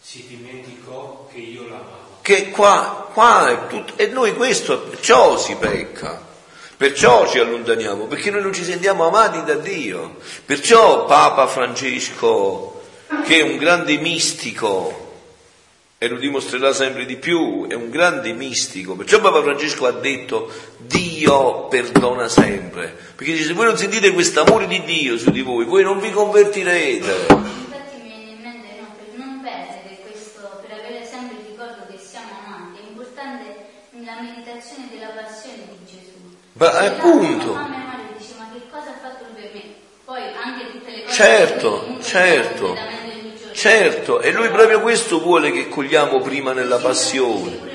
si dimenticò che io l'amavo. che qua, qua è tutto e noi questo perciò si pecca. Perciò ci allontaniamo perché noi non ci sentiamo amati da Dio. Perciò Papa Francesco che è un grande mistico e lo dimostrerà sempre di più, è un grande mistico. Perciò Papa Francesco ha detto Dio perdona sempre, perché dice se voi non sentite questo amore di Dio su di voi, voi non vi convertirete. Infatti mi viene in mente no, per non perdere questo, per avere sempre il ricordo che siamo amati, è importante nella meditazione della passione di Gesù. Ma, appunto. fa memoria e dice ma che cosa ha fatto lui per me? Poi anche tutte le cose Certo, che certo, certo, e lui proprio questo vuole che cogliamo prima nella passione,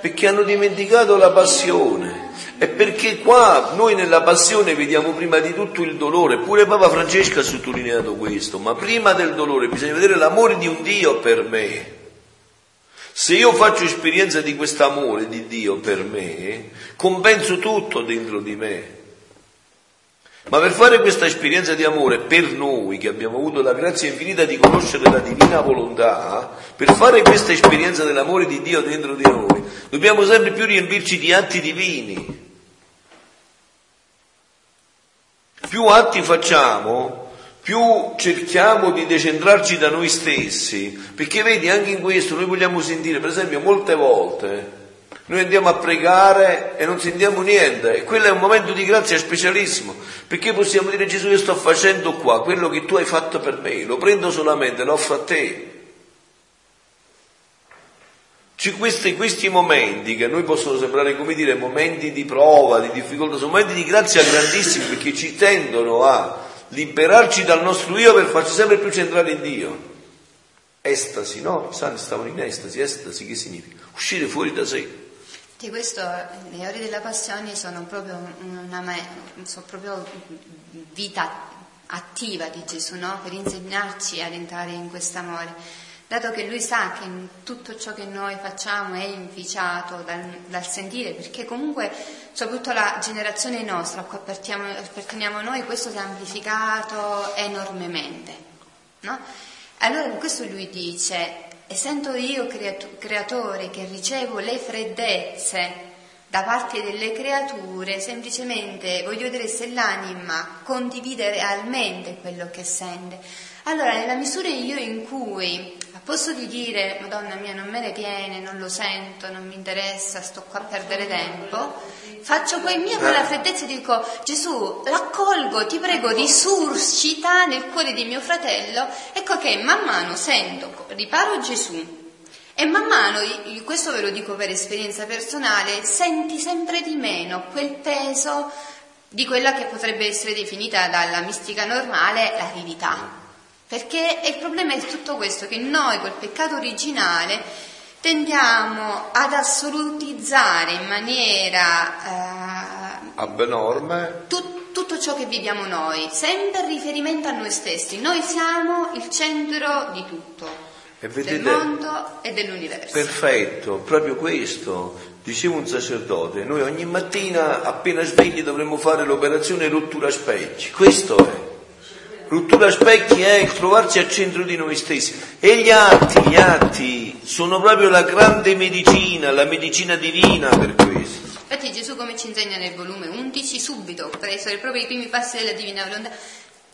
perché hanno dimenticato la passione. E perché qua noi nella passione vediamo prima di tutto il dolore, pure Papa Francesco ha sottolineato questo, ma prima del dolore bisogna vedere l'amore di un Dio per me. Se io faccio esperienza di questo amore di Dio per me, compenso tutto dentro di me. Ma per fare questa esperienza di amore per noi che abbiamo avuto la grazia infinita di conoscere la divina volontà, per fare questa esperienza dell'amore di Dio dentro di noi, dobbiamo sempre più riempirci di atti divini. Più atti facciamo, più cerchiamo di decentrarci da noi stessi, perché vedi anche in questo noi vogliamo sentire, per esempio, molte volte noi andiamo a pregare e non sentiamo niente e quello è un momento di grazia specialissimo, perché possiamo dire Gesù io sto facendo qua quello che tu hai fatto per me, lo prendo solamente, lo offro a te. Ci- questi, questi momenti che a noi possono sembrare come dire momenti di prova, di difficoltà, sono momenti di grazia grandissimi perché ci tendono a liberarci dal nostro io per farci sempre più centrare in Dio. Estasi, no? I santi stavano in estasi, estasi che significa? Uscire fuori da sé. Di questo le ore della passione sono proprio una sono proprio vita attiva di Gesù, no? per insegnarci ad entrare in questo amore. Dato che lui sa che tutto ciò che noi facciamo è inficiato dal, dal sentire, perché comunque, soprattutto la generazione nostra, a cui apparteniamo noi, questo si è amplificato enormemente. No? Allora questo lui dice, essendo io creatore che ricevo le freddezze da parte delle creature, semplicemente voglio vedere se l'anima condivide realmente quello che sente. Allora, nella misura io in cui a posto di dire, Madonna mia, non me ne viene, non lo sento, non mi interessa, sto qua a perdere tempo, faccio poi mia quella freddezza e dico, Gesù, l'accolgo, ti prego, risuscita nel cuore di mio fratello, ecco che man mano sento, riparo Gesù, e man mano, questo ve lo dico per esperienza personale, senti sempre di meno quel peso di quella che potrebbe essere definita dalla mistica normale l'aridità. Perché il problema è tutto questo, che noi col peccato originale tendiamo ad assolutizzare in maniera eh, Abnorme. tut- tutto ciò che viviamo noi, sempre in riferimento a noi stessi. Noi siamo il centro di tutto, E del vedete, mondo e dell'universo. perfetto, proprio questo. Diceva un sacerdote, noi ogni mattina appena svegli dovremmo fare l'operazione rottura specchi. Questo è. Rottura specchi è il trovarsi al centro di noi stessi. E gli atti, gli atti sono proprio la grande medicina, la medicina divina per questo. Infatti Gesù come ci insegna nel volume 11 subito, per essere proprio i primi passi della divina volontà,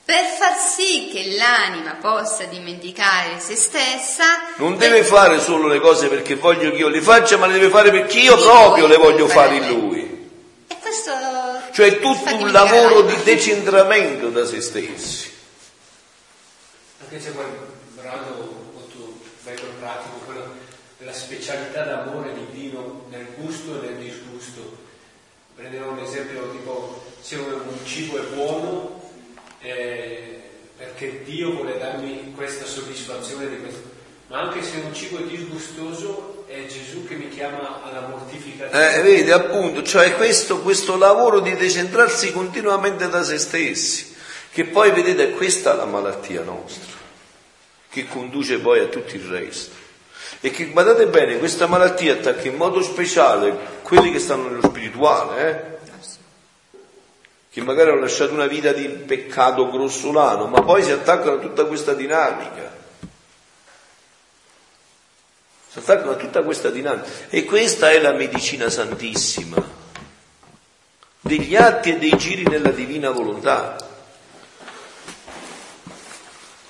per far sì che l'anima possa dimenticare se stessa. Non deve fare solo le cose perché voglio che io le faccia, ma le deve fare perché io proprio le voglio fare in lui. E questo... Cioè tutto un lavoro di decentramento da se stessi. Anche se quel brano molto bello pratico, quello della specialità d'amore divino nel gusto e nel disgusto. Prendevo un esempio tipo se un cibo è buono eh, perché Dio vuole darmi questa soddisfazione di questo, ma anche se un cibo è disgustoso è Gesù che mi chiama alla mortificazione. Eh, vedi, appunto, cioè questo, questo lavoro di decentrarsi continuamente da se stessi, che poi vedete, questa è la malattia nostra, che conduce poi a tutto il resto. E che guardate bene, questa malattia attacca in modo speciale quelli che stanno nello spirituale, eh? che magari hanno lasciato una vita di peccato grossolano, ma poi si attaccano a tutta questa dinamica. Si attaccano a tutta questa dinamica. E questa è la medicina santissima degli atti e dei giri nella divina volontà.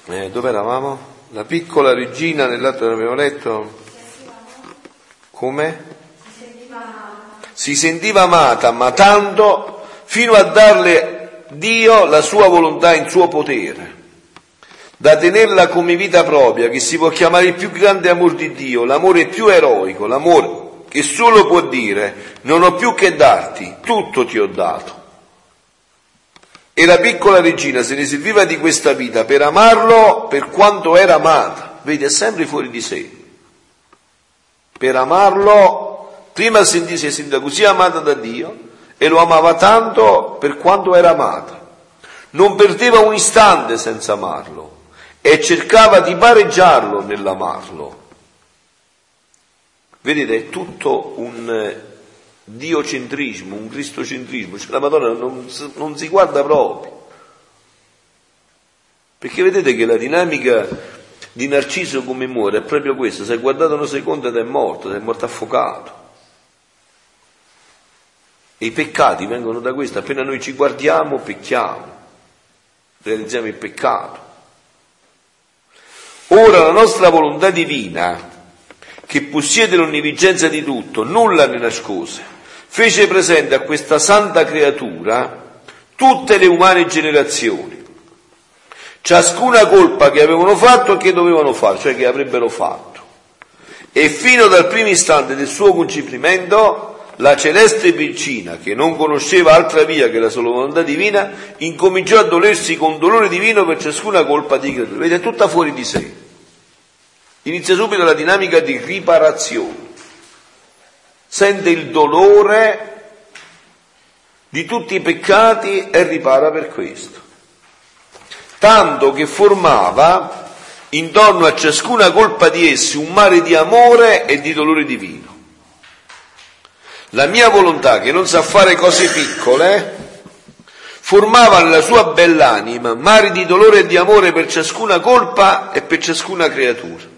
Eh, dove eravamo? La piccola regina nell'atto che abbiamo letto? Come? Si sentiva amata, ma tanto fino a darle Dio la sua volontà in suo potere, da tenerla come vita propria, che si può chiamare il più grande amore di Dio, l'amore più eroico, l'amore che solo può dire non ho più che darti, tutto ti ho dato. E la piccola regina se ne serviva di questa vita per amarlo per quanto era amata, vedi, è sempre fuori di sé. Per amarlo, prima si è sentita così amata da Dio, e lo amava tanto per quanto era amata. Non perdeva un istante senza amarlo e cercava di pareggiarlo nell'amarlo. Vedete, è tutto un eh, diocentrismo, un cristocentrismo, cioè la Madonna non, non si guarda proprio. Perché vedete che la dinamica di Narciso come muore è proprio questa, si è guardato una seconda ed è morto, è morto affocato. E i peccati vengono da questo, appena noi ci guardiamo pecchiamo, realizziamo il peccato. Ora la nostra volontà divina, che possiede l'onnivigenza di tutto, nulla ne nascose, fece presente a questa santa creatura tutte le umane generazioni, ciascuna colpa che avevano fatto e che dovevano fare, cioè che avrebbero fatto. E fino dal primo istante del suo concepimento la celeste vicina, che non conosceva altra via che la sola volontà divina, incominciò a dolersi con dolore divino per ciascuna colpa di creatura. Vede, è tutta fuori di sé. Inizia subito la dinamica di riparazione. Sente il dolore di tutti i peccati e ripara per questo. Tanto che formava intorno a ciascuna colpa di essi un mare di amore e di dolore divino. La mia volontà, che non sa fare cose piccole, formava nella sua bell'anima mari di dolore e di amore per ciascuna colpa e per ciascuna creatura.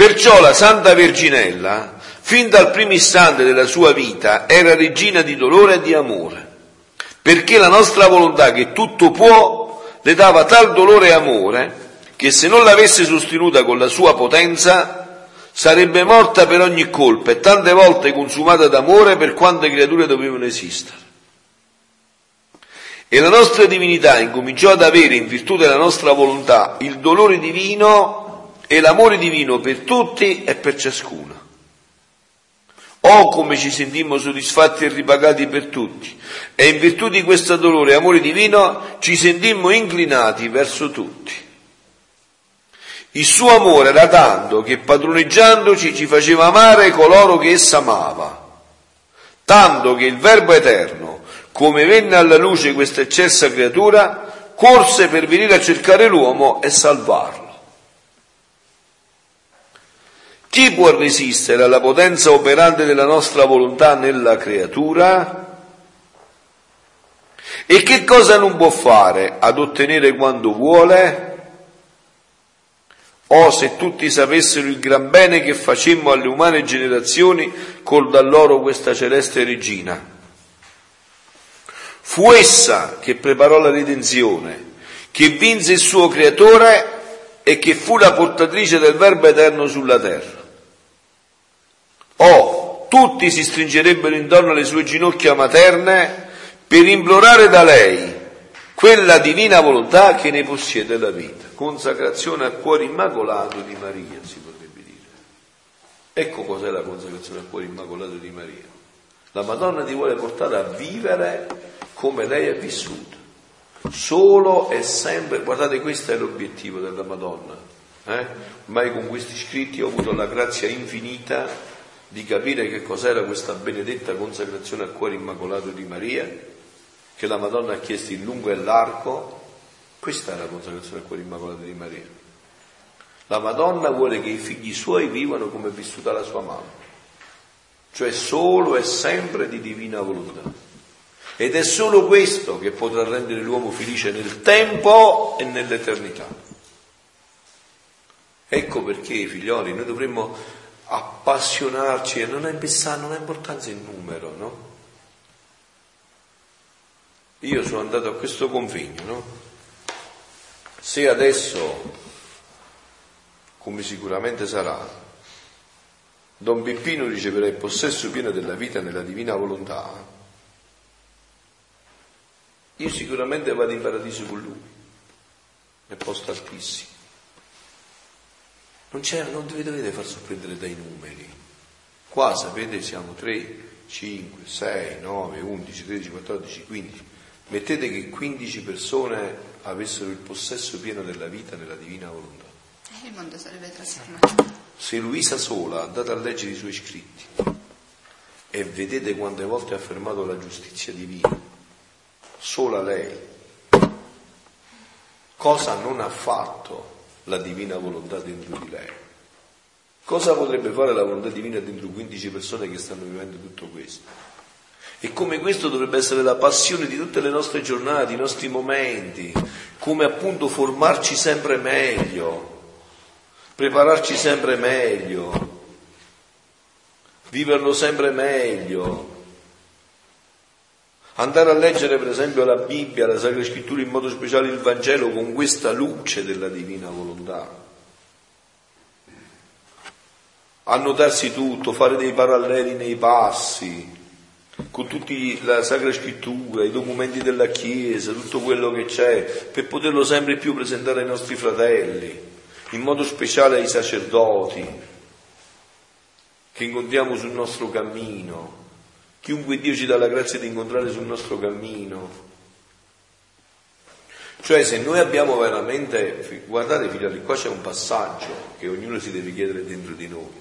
Perciò la Santa Verginella, fin dal primo istante della sua vita, era regina di dolore e di amore, perché la nostra volontà, che tutto può, le dava tal dolore e amore che se non l'avesse sostenuta con la sua potenza, sarebbe morta per ogni colpa e tante volte consumata d'amore per quante creature dovevano esistere. E la nostra divinità incominciò ad avere, in virtù della nostra volontà, il dolore divino e l'amore divino per tutti e per ciascuno. Oh, come ci sentimmo soddisfatti e ripagati per tutti, e in virtù di questo dolore e amore divino ci sentimmo inclinati verso tutti. Il suo amore era tanto che padroneggiandoci ci faceva amare coloro che essa amava, tanto che il Verbo eterno, come venne alla luce questa eccelsa creatura, corse per venire a cercare l'uomo e salvarlo. Chi può resistere alla potenza operante della nostra volontà nella creatura? E che cosa non può fare ad ottenere quando vuole? Oh, se tutti sapessero il gran bene che facemmo alle umane generazioni col dar loro questa celeste regina. Fu essa che preparò la redenzione, che vinse il suo creatore e che fu la portatrice del Verbo eterno sulla terra. Oh, tutti si stringerebbero intorno alle sue ginocchia materne per implorare da lei quella divina volontà che ne possiede la vita. Consacrazione al cuore immacolato di Maria, si potrebbe dire. Ecco cos'è la consacrazione al cuore immacolato di Maria. La Madonna ti vuole portare a vivere come lei è vissuta. Solo e sempre, guardate questo è l'obiettivo della Madonna. Eh? Ormai con questi scritti ho avuto la grazia infinita di capire che cos'era questa benedetta consacrazione al cuore immacolato di Maria, che la Madonna ha chiesto in lungo e largo. Questa è la consacrazione al cuore immacolato di Maria. La Madonna vuole che i figli suoi vivano come è vissuta la sua mamma, cioè solo e sempre di divina volontà. Ed è solo questo che potrà rendere l'uomo felice nel tempo e nell'eternità. Ecco perché, figlioli, noi dovremmo appassionarci e non ha, non ha importanza il numero, no? Io sono andato a questo convegno, no? Se adesso, come sicuramente sarà, Don Peppino riceverà il possesso pieno della vita nella divina volontà, io sicuramente vado in paradiso con lui, nel posto altissimo. Non, non vi dovete far sorprendere dai numeri. Qua sapete siamo 3, 5, 6, 9, 11, 13, 14, 15. Mettete che 15 persone avessero il possesso pieno della vita nella divina volontà. E il mondo sarebbe trasformato. Se Luisa sola, andate a leggere i suoi scritti e vedete quante volte ha affermato la giustizia divina, sola lei. Cosa non ha fatto la divina volontà dentro di lei? Cosa potrebbe fare la volontà divina dentro 15 persone che stanno vivendo tutto questo? E come questo dovrebbe essere la passione di tutte le nostre giornate, i nostri momenti, come appunto formarci sempre meglio, prepararci sempre meglio, viverlo sempre meglio, Andare a leggere per esempio la Bibbia, la Sacra Scrittura, in modo speciale il Vangelo, con questa luce della divina volontà. Annotarsi tutto, fare dei paralleli nei passi, con tutta la Sacra Scrittura, i documenti della Chiesa, tutto quello che c'è, per poterlo sempre più presentare ai nostri fratelli, in modo speciale ai sacerdoti che incontriamo sul nostro cammino chiunque Dio ci dà la grazia di incontrare sul nostro cammino. Cioè se noi abbiamo veramente, guardate figlioli, qua c'è un passaggio che ognuno si deve chiedere dentro di noi,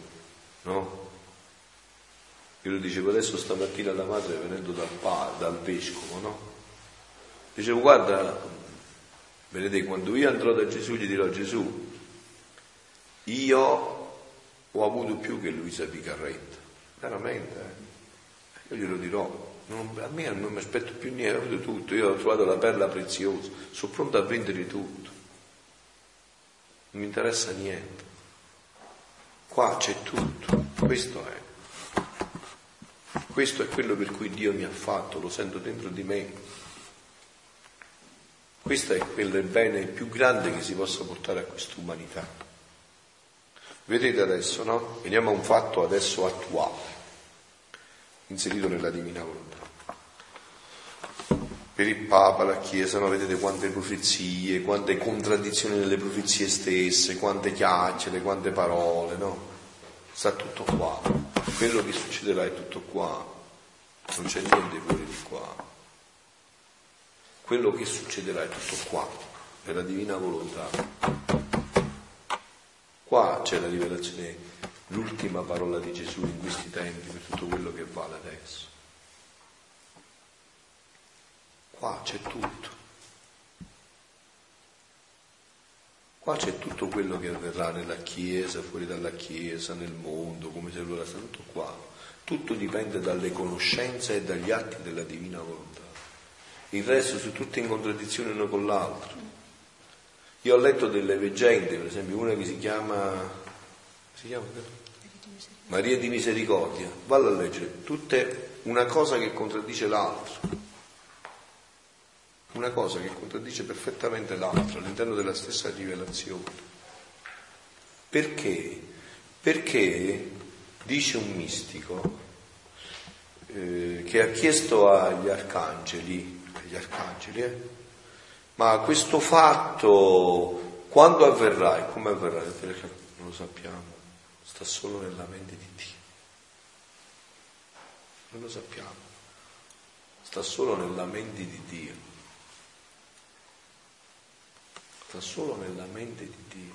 no? Io lo dicevo adesso stamattina alla madre venendo dal, pa, dal vescovo, no? Dicevo guarda, vedete quando io andrò da Gesù gli dirò Gesù, io ho avuto più che Luisa Picarretta, veramente, eh? Io glielo dirò, non, a me non mi aspetto più niente, ho tutto, io ho trovato la perla preziosa, sono pronto a vendere tutto, non mi interessa niente. Qua c'è tutto, questo è. Questo è quello per cui Dio mi ha fatto, lo sento dentro di me. Questo è quel bene più grande che si possa portare a quest'umanità. Vedete adesso, no? Veniamo a un fatto adesso attuale inserito nella divina volontà. Per il Papa, la Chiesa, no? vedete quante profezie, quante contraddizioni nelle profezie stesse, quante chiacchiere, quante parole, no? Sta tutto qua. Quello che succederà è tutto qua. Non c'è niente fuori di qua. Quello che succederà è tutto qua, è la divina volontà. Qua c'è la rivelazione l'ultima parola di Gesù in questi tempi per tutto quello che vale adesso. Qua c'è tutto. Qua c'è tutto quello che avverrà nella Chiesa, fuori dalla Chiesa, nel mondo, come se allora sta tutto qua. Tutto dipende dalle conoscenze e dagli atti della divina volontà. Il resto sono tutte in contraddizione uno con l'altro. Io ho letto delle leggende, per esempio una che si chiama, si chiama Maria di misericordia, valla a leggere, tutte una cosa che contraddice l'altro, una cosa che contraddice perfettamente l'altro all'interno della stessa rivelazione. Perché? Perché dice un mistico eh, che ha chiesto agli arcangeli, agli arcangeli eh, ma questo fatto quando avverrà e come avverrà? Non lo sappiamo sta solo nella mente di Dio. Non lo sappiamo, sta solo nella mente di Dio. Sta solo nella mente di Dio.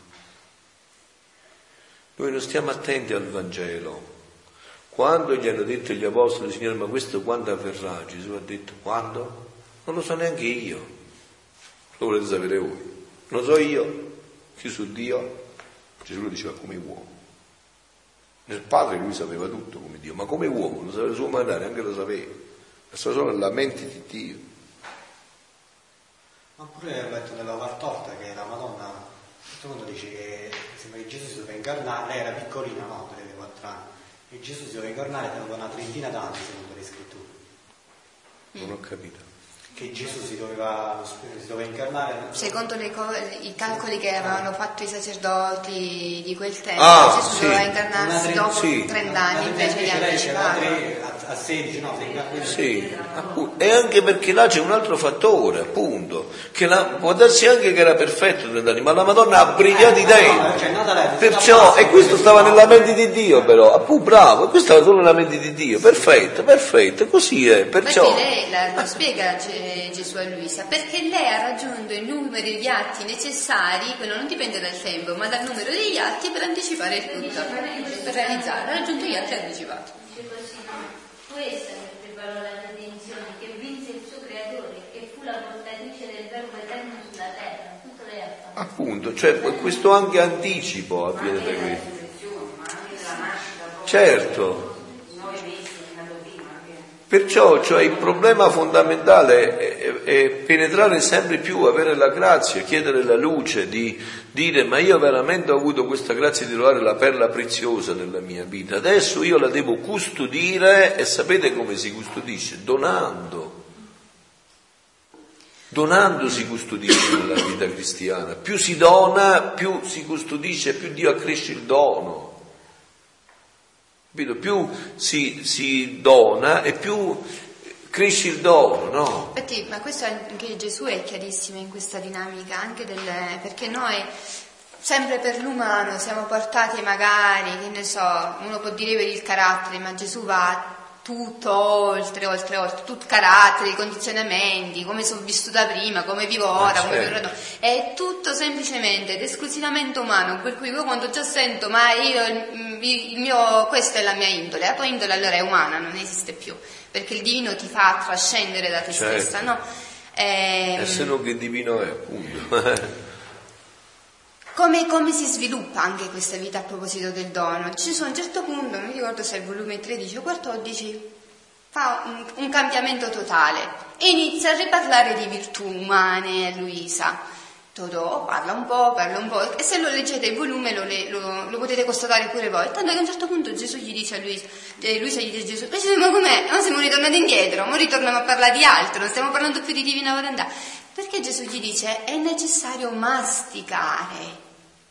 Noi non stiamo attenti al Vangelo. Quando gli hanno detto gli apostoli, Signore, ma questo quando avverrà? Gesù ha detto, quando? Non lo so neanche io. Lo volete sapere voi? Non lo so io. Chi su Dio? Gesù lo diceva come uomo. Nel padre lui sapeva tutto come Dio, ma come uomo, lo sapeva suo mandare, anche lo sapeva. Resta solo nella mente di Dio. Ma pure ho letto nella Vartorta che la Madonna, a un certo punto dice che sembra che Gesù si doveva incarnare, lei era piccolina, no? Aveva 4 anni, e Gesù si doveva incarnare dopo una trentina d'anni, secondo le scritture. Non ho capito che Gesù si doveva, si doveva incarnare. Secondo co- i calcoli che avevano fatto i sacerdoti di quel tempo, Ah, Gesù sì. doveva incarnarsi Una dopo sì. 30 anni invece di anticipare. A, a 16, no? Sì, e anche perché là c'è un altro fattore, appunto, che la- può darsi anche che era perfetto 30 anni, ma la Madonna ha abbreviato i lei, Perciò, e questo stava nella mente di Dio però, appunto bravo, questo stava solo nella mente di Dio, perfetto, perfetto, così è, perciò... Infatti lei la- lo spiega Ge- Gesù a Luisa, perché lei ha raggiunto il numero di atti necessari, quello non dipende dal tempo, ma dal numero degli atti per anticipare il tutto, per realizzare, ha raggiunto gli atti anticipati. Che preparò la redenzione, che vinse il suo creatore, che fu la portatrice del verbo eterno sulla terra. Tutto lei ha fatto. Appunto, cioè questo anche anticipo avviene da questo. proprio Certo. nove mesi andato prima anche. Perciò cioè, il problema fondamentale è, è- penetrare sempre più, avere la grazia, chiedere la luce, di dire ma io veramente ho avuto questa grazia di trovare la perla preziosa nella mia vita, adesso io la devo custodire e sapete come si custodisce? Donando. Donando si custodisce nella vita cristiana, più si dona, più si custodisce, più Dio accresce il dono. Capito? Più si, si dona e più cresce il dono, no? Infatti, ma questo anche Gesù è chiarissimo in questa dinamica, anche del, perché noi sempre per l'umano siamo portati magari, che ne so, uno può dire per il carattere, ma Gesù va tutto oltre, oltre, oltre, tutto carattere, condizionamenti, come sono vissuta prima, come vivo ora, come certo. vivrò dopo. È tutto semplicemente ed esclusivamente umano, per cui io quando già sento, ma io, il il mio, questa è la mia indole, la tua indole allora è umana, non esiste più, perché il divino ti fa trascendere da te Certo. stessa, no? Ehm, E se no che divino è, appunto. [LAUGHS] come, come si sviluppa anche questa vita a proposito del dono? Ci sono a un certo punto, non mi ricordo se è il volume 13 o 14, fa un, un cambiamento totale e inizia a riparlare di virtù umane Luisa. Todò parla un po', parla un po', e se lo leggete il volume lo, lo- lo potete constatare pure voi. Tanto che a un certo punto Gesù gli dice a Luisa, eh, Luisa gli dice a Gesù, "Ma Gesù, ma com'è? Ma siamo ritornati indietro, ora ritorniamo a parlare di altro, non stiamo parlando più di divina volontà. Perché Gesù gli dice, è necessario masticare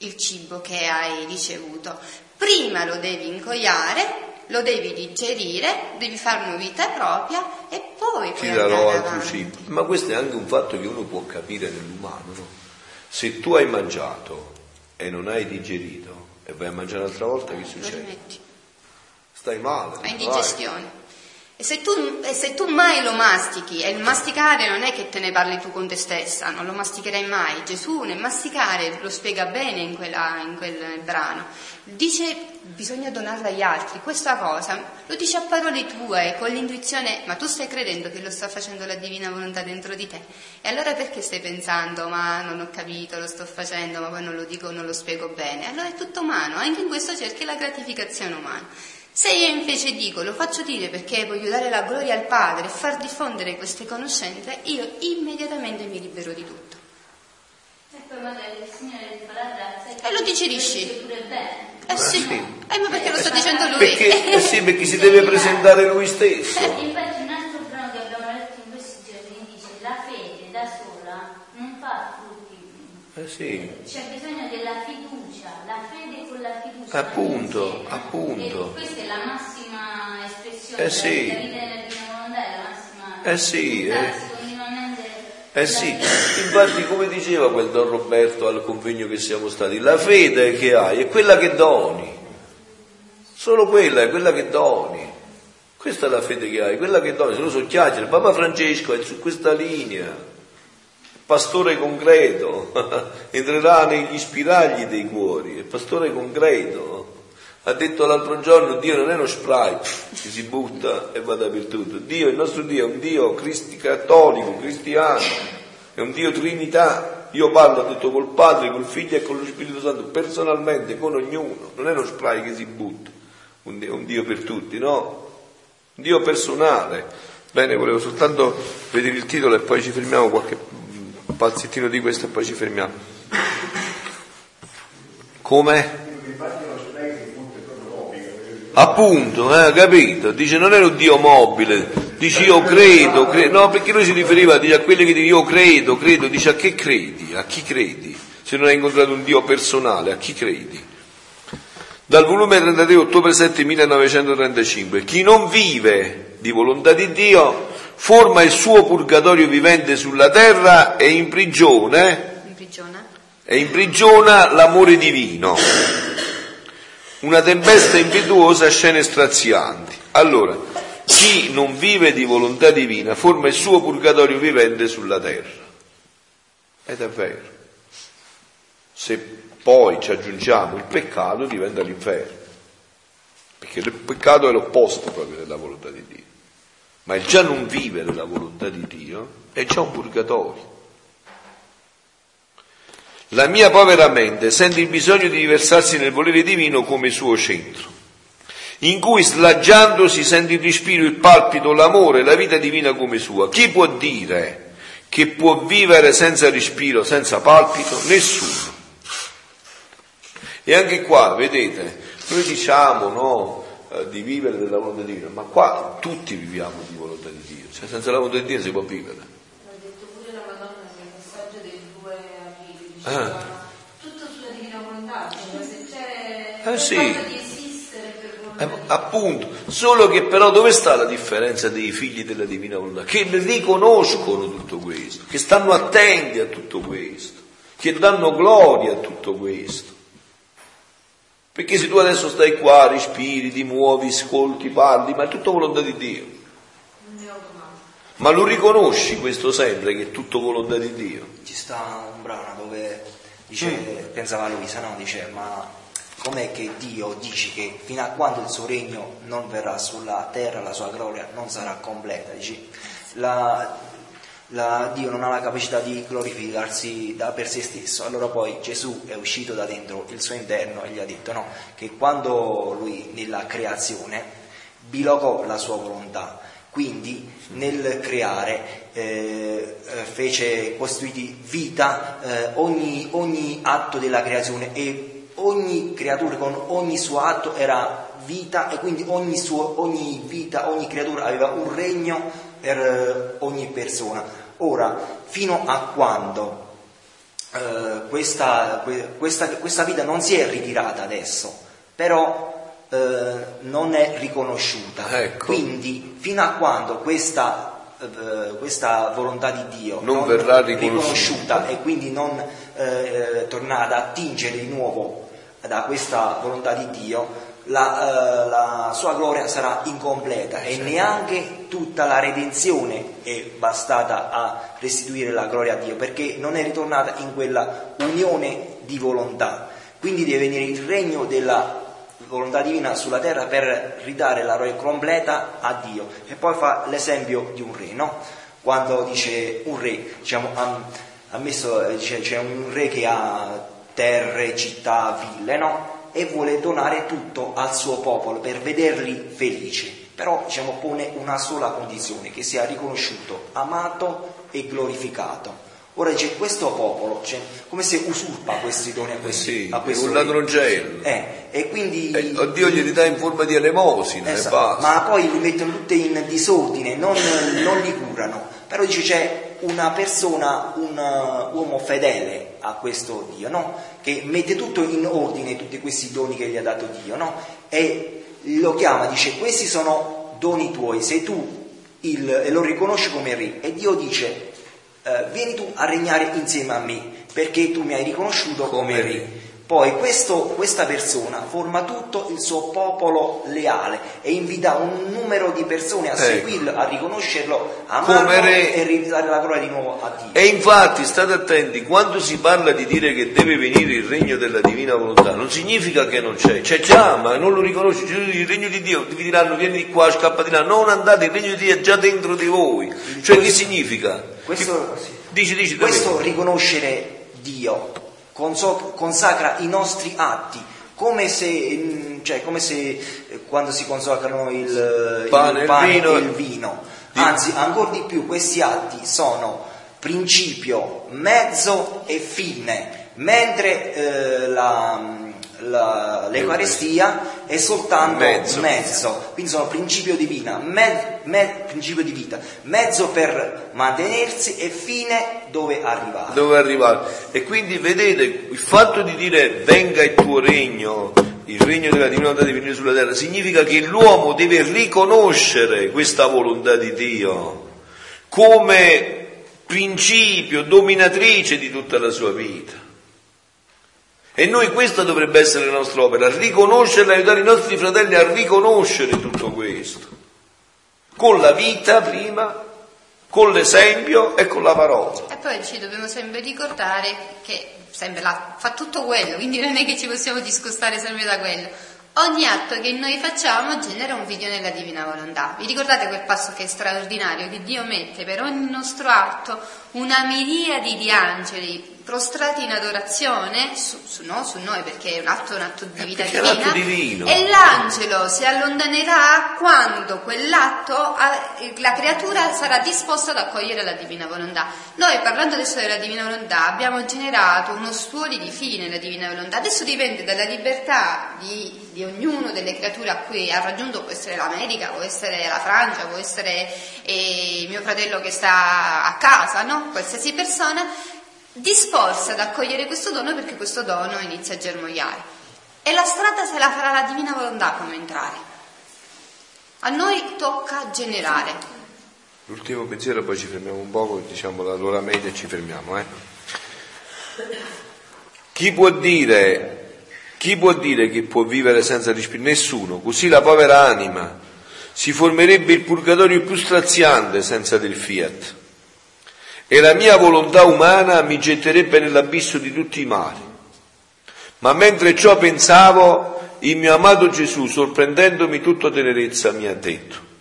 il cibo che hai ricevuto. Prima lo devi incoiare, lo devi digerire, devi fare una vita propria e poi Ti darò avanti. cibo. Ma questo è anche un fatto che uno può capire nell'umano, no? Se tu hai mangiato e non hai digerito e vai a mangiare un'altra volta, che succede? Stai male. È vai. indigestione. E se, tu, e se tu mai lo mastichi, e il masticare non è che te ne parli tu con te stessa, non lo masticherai mai. Gesù nel masticare lo spiega bene in, quella- in quel brano. Dice bisogna donarla agli altri, questa cosa lo dice a parole tue, con l'intuizione, ma tu stai credendo che lo sta facendo la divina volontà dentro di te. E allora perché stai pensando, ma non ho capito, lo sto facendo, ma poi non lo dico, non lo spiego bene? Allora è tutto umano, anche in questo cerchi la gratificazione umana. Se io invece dico, lo faccio dire perché voglio dare la gloria al Padre e far diffondere queste conoscenze, io immediatamente mi libero di tutto. E poi magari il Signore ti fa la grazia E lo digerisci. dice pure bene. Eh sì, sì. eh, ma perché lo sta dicendo lui? Perché, [LAUGHS] eh sì, perché si deve presentare lui stesso. Infatti un altro brano che abbiamo letto in questi giorni dice la fede da sola non fa frutti. Eh sì. C'è bisogno della fiducia, la fede con la fiducia. Appunto, appunto. E questa è la massima espressione Eh della sì. vita nella divina volontà, è la massima. Eh sì, eh. Eh sì, infatti come diceva quel Don Roberto al convegno che siamo stati, la fede che hai è quella che doni, solo quella è quella che doni, questa è la fede che hai, quella che doni, se no so chiacchiere, Papa Francesco è su questa linea, pastore concreto, [LAUGHS] entrerà negli spiragli dei cuori, è pastore concreto, Ha detto l'altro giorno, Dio non è uno spray che si butta e va dappertutto. Dio, il nostro Dio è un Dio cristi- cattolico, cristiano, è un Dio trinità. Io parlo, ha detto, col Padre, col Figlio e con lo Spirito Santo, personalmente, con ognuno. Non è uno spray che si butta, un Dio, un Dio per tutti, no? Un Dio personale. Bene, volevo soltanto vedere il titolo e poi ci fermiamo qualche pezzettino di questo e poi ci fermiamo. Come? Appunto, eh, capito? Dice non era un Dio mobile, dice io credo, credo, no perché lui si riferiva dice, a quelli che dicono io credo, credo, dice a che credi, a chi credi? Se non hai incontrato un Dio personale, a chi credi? Dal volume 33 ottobre 7 1935, chi non vive di volontà di Dio forma il suo purgatorio vivente sulla terra e in prigione, In prigione? e imprigiona l'amore divino una tempesta impetuosa, scene strazianti. Allora, chi non vive di volontà divina forma il suo purgatorio vivente sulla terra. Ed è vero. Se poi ci aggiungiamo il peccato diventa l'inferno. Perché il peccato è l'opposto proprio della volontà di Dio. Ma il già non vivere la volontà di Dio è già un purgatorio. La mia povera mente sente il bisogno di riversarsi nel volere divino come suo centro, in cui slaggiandosi sente il respiro, il palpito, l'amore, la vita divina come sua. Chi può dire che può vivere senza respiro, senza palpito? Nessuno. E anche qua, vedete, noi diciamo no, eh, di vivere della volontà divina, ma qua tutti viviamo di volontà di Dio, cioè senza la volontà di Dio si può vivere. L'ha detto pure la Madonna nel messaggio dei due amici, Ah. tutto sulla divina volontà, cioè se c'è Eh, sì. di esistere per Eh, volontà. appunto, solo che però dove sta la differenza dei figli della divina volontà? Che riconoscono tutto questo, che stanno attenti a tutto questo, che danno gloria a tutto questo. Perché se tu adesso stai qua, respiri, ti muovi, ascolti, parli, ma è tutto volontà di Dio. Ma lo riconosci questo sempre che è tutto volontà di Dio? Ci sta un brano dove dice, pensava Luisa, no? Dice, ma com'è che Dio dice che fino a quando il suo regno non verrà sulla terra, la sua gloria non sarà completa? Dice, la- la- Dio non ha la capacità di glorificarsi da per se stesso. Allora poi Gesù è uscito da dentro il suo interno e gli ha detto no, che quando lui nella creazione bilogò la sua volontà, quindi nel creare eh, eh, fece costruiti vita eh, ogni, ogni atto della creazione e ogni creatura con ogni suo atto era vita e quindi ogni, suo, ogni vita, ogni creatura aveva un regno per eh, ogni persona. Ora, fino a quando eh, questa, que- questa- questa vita non si è ritirata adesso, però eh, non è riconosciuta. Ecco. Quindi fino a quando questa, eh, questa volontà di Dio Non verrà riconosciuta. e quindi non eh, tornare ad attingere di nuovo da questa volontà di Dio, la, eh, la sua gloria sarà incompleta e neanche tutta la redenzione è bastata a restituire la gloria a Dio perché non è ritornata in quella unione di volontà. Quindi deve venire il regno della volontà divina sulla terra per ridare la gloria completa a Dio. E poi fa l'esempio di un re, no? Quando dice un re, diciamo, ha, ha messo, eh, dice, c'è un re che ha terre, città, ville, no? E vuole donare tutto al suo popolo per vederli felici. Però, diciamo, pone una sola condizione, che sia riconosciuto, amato e glorificato. Ora dice, questo popolo, cioè, come se usurpa questi doni a Eh questo, sì, a questo un ladroncello. Eh, e quindi... E Dio glieli dà in forma di elemosina Esatto, ma poi li mettono tutte in disordine, non, non li curano. Però dice c'è una persona, un uh, uomo fedele a questo Dio, no? Che mette tutto in ordine, tutti questi doni che gli ha dato Dio, no? E lo chiama, dice questi sono doni tuoi, sei tu il, e lo riconosci come re. E Dio dice eh, vieni tu a regnare insieme a me perché tu mi hai riconosciuto come, Come re. Poi questo, questa persona forma tutto il suo popolo leale e invita un numero di persone a Ecco. seguirlo, a riconoscerlo, a amarlo re. e ridare la gloria di nuovo a Dio. E infatti state attenti, quando si parla di dire che deve venire il regno della divina volontà, non significa che non c'è, c'è già, ma non lo riconosci, il regno di Dio, vi diranno vieni di qua, scappa di là, non andate, il regno di Dio è già dentro di voi. Cioè che significa? Questo. Dici, dici, Questo riconoscere Dio consacra i nostri atti come se, mm, cioè, come se eh, quando si consacrano il, Pane, il il pane vino. e il vino. Anzi, ancora di più, questi atti sono principio, mezzo e fine, mentre eh, la- la- l'Eucarestia è soltanto Mezzo. mezzo. quindi sono principio di vita, me- me- principio di vita, mezzo per mantenersi e fine dove arrivare. dove arrivare. E quindi vedete, il fatto di dire venga il tuo regno, il regno della divina volontà di venire sulla terra, significa che l'uomo deve riconoscere questa volontà di Dio come principio dominatrice di tutta la sua vita. E noi questa dovrebbe essere la nostra opera, riconoscerla, aiutare i nostri fratelli a riconoscere tutto questo, con la vita prima, con l'esempio e con la parola. E poi ci dobbiamo sempre ricordare che sempre là, fa tutto quello, quindi non è che ci possiamo discostare sempre da quello. Ogni atto che noi facciamo genera un video nella divina volontà. Vi ricordate quel passo che è straordinario, che Dio mette per ogni nostro atto una miriade di angeli prostrati in adorazione su, su, no, su noi, perché è un atto, un atto di vita è un divina. divino. E l'angelo si allontanerà quando quell'atto, la creatura sarà disposta ad accogliere la divina volontà. Noi parlando adesso della divina volontà abbiamo generato uno stuoli di fine nella divina volontà, adesso dipende dalla libertà di, di ognuno delle creature a cui ha raggiunto, può essere l'America, può essere la Francia, può essere eh, mio fratello che sta a casa, no? Qualsiasi persona disporsi ad accogliere questo dono perché questo dono inizia a germogliare. E la strada se la farà la divina volontà come entrare. A noi tocca generare. L'ultimo pensiero, poi ci fermiamo un poco, diciamo l'ora media e ci fermiamo. Eh? Chi può dire, chi può dire che può vivere senza respiro? Nessuno. Così la povera anima si formerebbe il purgatorio più straziante senza del fiat. E la mia volontà umana mi getterebbe nell'abisso di tutti i mali. Ma mentre ciò pensavo, il mio amato Gesù, sorprendendomi tutto tenerezza, mi ha detto,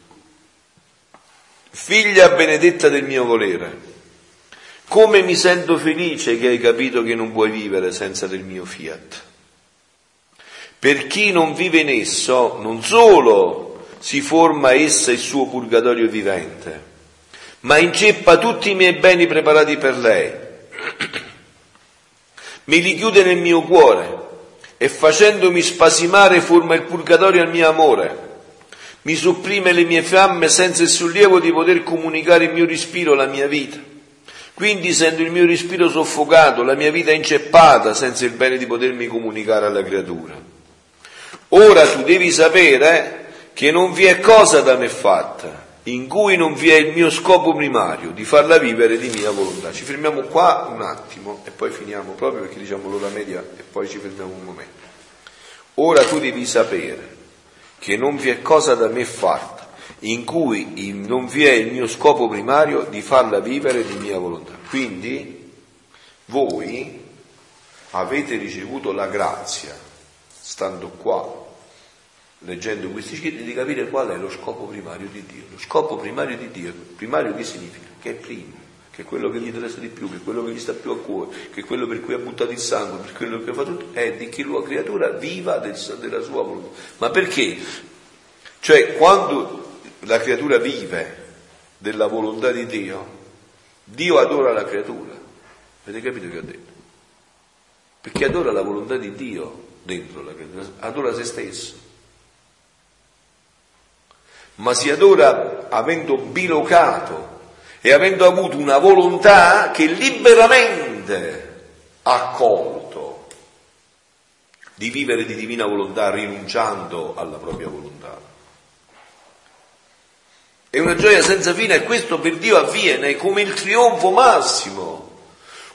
Figlia benedetta del mio volere, come mi sento felice che hai capito che non puoi vivere senza del mio fiat. Per chi non vive in esso, non solo si forma essa il suo purgatorio vivente, ma inceppa tutti i miei beni preparati per lei. Me li chiude nel mio cuore e facendomi spasimare forma il purgatorio al mio amore mi sopprime le mie fiamme senza il sollievo di poter comunicare il mio respiro, la mia vita. Quindi sento il mio respiro soffocato, la mia vita inceppata, senza il bene di potermi comunicare alla creatura. Ora tu devi sapere che non vi è cosa da me fatta, in cui non vi è il mio scopo primario, di farla vivere di mia volontà. Ci fermiamo qua un attimo e poi finiamo proprio perché diciamo l'ora media e poi ci fermiamo un momento. Ora tu devi sapere che non vi è cosa da me fatta, in cui non vi è il mio scopo primario di farla vivere di mia volontà. Quindi voi avete ricevuto la grazia, stando qua, leggendo questi scritti, di capire qual è lo scopo primario di Dio. Lo scopo primario di Dio, primario che significa? Che è primo, che è quello che gli interessa di più, che è quello che gli sta più a cuore, che è quello per cui ha buttato il sangue, per quello che fa tutto, è di che la creatura viva del- della sua volontà. Ma perché? Cioè, quando la creatura vive della volontà di Dio, Dio adora la creatura. Avete capito che ho detto? Perché adora la volontà di Dio dentro la creatura, adora se stesso. Ma si adora avendo bilocato e avendo avuto una volontà che liberamente ha accolto di vivere di divina volontà rinunciando alla propria volontà. È una gioia senza fine e questo per Dio avviene come il trionfo massimo.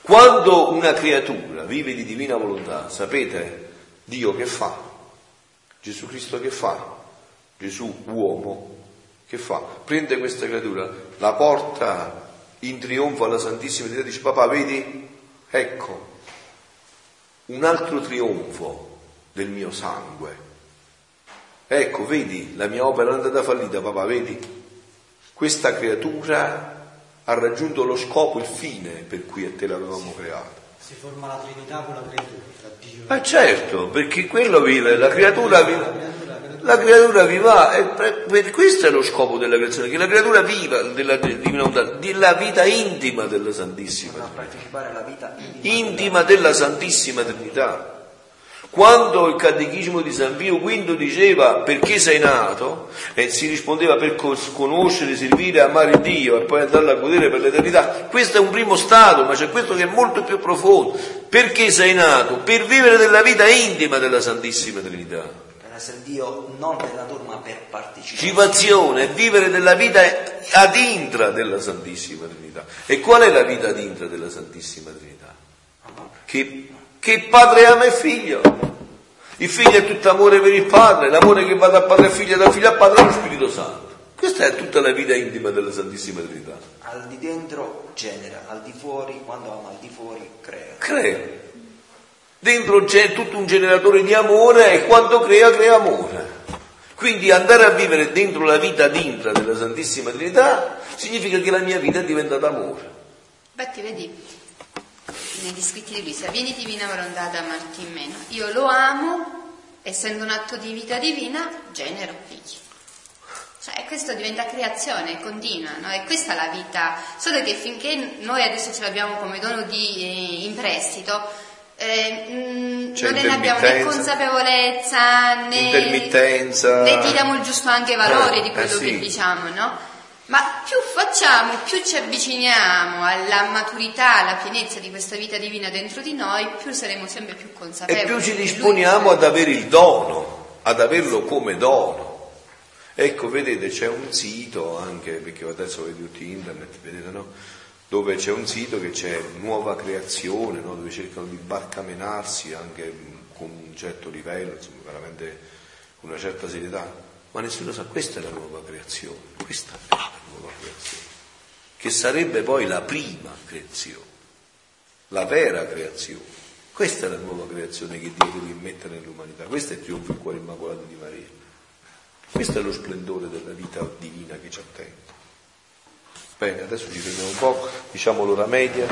Quando una creatura vive di divina volontà, sapete Dio che fa? Gesù Cristo che fa? Gesù uomo che fa? Prende questa creatura, la porta in trionfo alla Santissima Trinità e dice papà vedi? Ecco, un altro trionfo del mio sangue. Ecco, vedi, la mia opera è andata fallita, papà, vedi? Questa creatura ha raggiunto lo scopo, il fine per cui a te l'avevamo creata. Si forma la Trinità con la creatura, tra Dio Ma certo, perché quello vive, la creatura vive, la creatura viva, e per, questo è lo scopo della creazione, che la creatura viva della divina volontà, della vita intima della Santissima partecipare alla vita intima. intima della Santissima Trinità. Quando il catechismo di San Pio V diceva perché sei nato, e si rispondeva per conoscere, servire, amare Dio e poi andarlo a godere per l'eternità, questo è un primo stato, ma c'è questo che è molto più profondo. Perché sei nato? Per vivere della vita intima della Santissima Trinità. Essere Dio non per natura ma per partecipare. Civazione, vivere della vita ad intra della Santissima Trinità. E qual è la vita ad intra della Santissima Trinità? Che, che padre ama il figlio. Il figlio è tutto amore per il padre, l'amore che va da padre a figlio, da figlio a padre allo Spirito Santo. Questa è tutta la vita intima della Santissima Trinità. Al di dentro genera, al di fuori, quando ama al di fuori, crea. Crea. Dentro c'è tutto un generatore di amore e quando crea, crea amore. Quindi andare a vivere dentro la vita ad intra della Santissima Trinità significa che la mia vita è diventata amore. Infatti, vedi, negli scritti di Luisa, vieni divina volontà ad amarti in meno. Io lo amo, essendo un atto di vita divina, genero figli. Cioè, questo diventa creazione, continua, no? E questa è la vita. Solo che finché noi adesso ce l'abbiamo come dono di, eh, in prestito, eh, mh, C'è non ne abbiamo né consapevolezza né, Intermittenza. né diamo il giusto anche valore Eh, di quello eh sì. che diciamo, no? Ma più facciamo, più ci avviciniamo alla maturità, alla pienezza di questa vita divina dentro di noi, più saremo sempre più consapevoli. E più ci disponiamo ad avere il dono, ad averlo come dono. Ecco, vedete, c'è un sito anche, perché adesso avete tutti internet, vedete, no? Dove c'è un sito che c'è nuova creazione, no? dove cercano di barcamenarsi anche con un certo livello, insomma, veramente una certa serietà. Ma nessuno sa, questa è la nuova creazione, questa è la nuova creazione, che sarebbe poi la prima creazione la vera creazione. Questa è la nuova creazione che Dio deve immettere nell'umanità, questo è il trionfo del cuore immacolato di Maria. Questo è lo splendore della vita divina che ci attende. Bene, adesso ci fermiamo un po', diciamo l'ora media.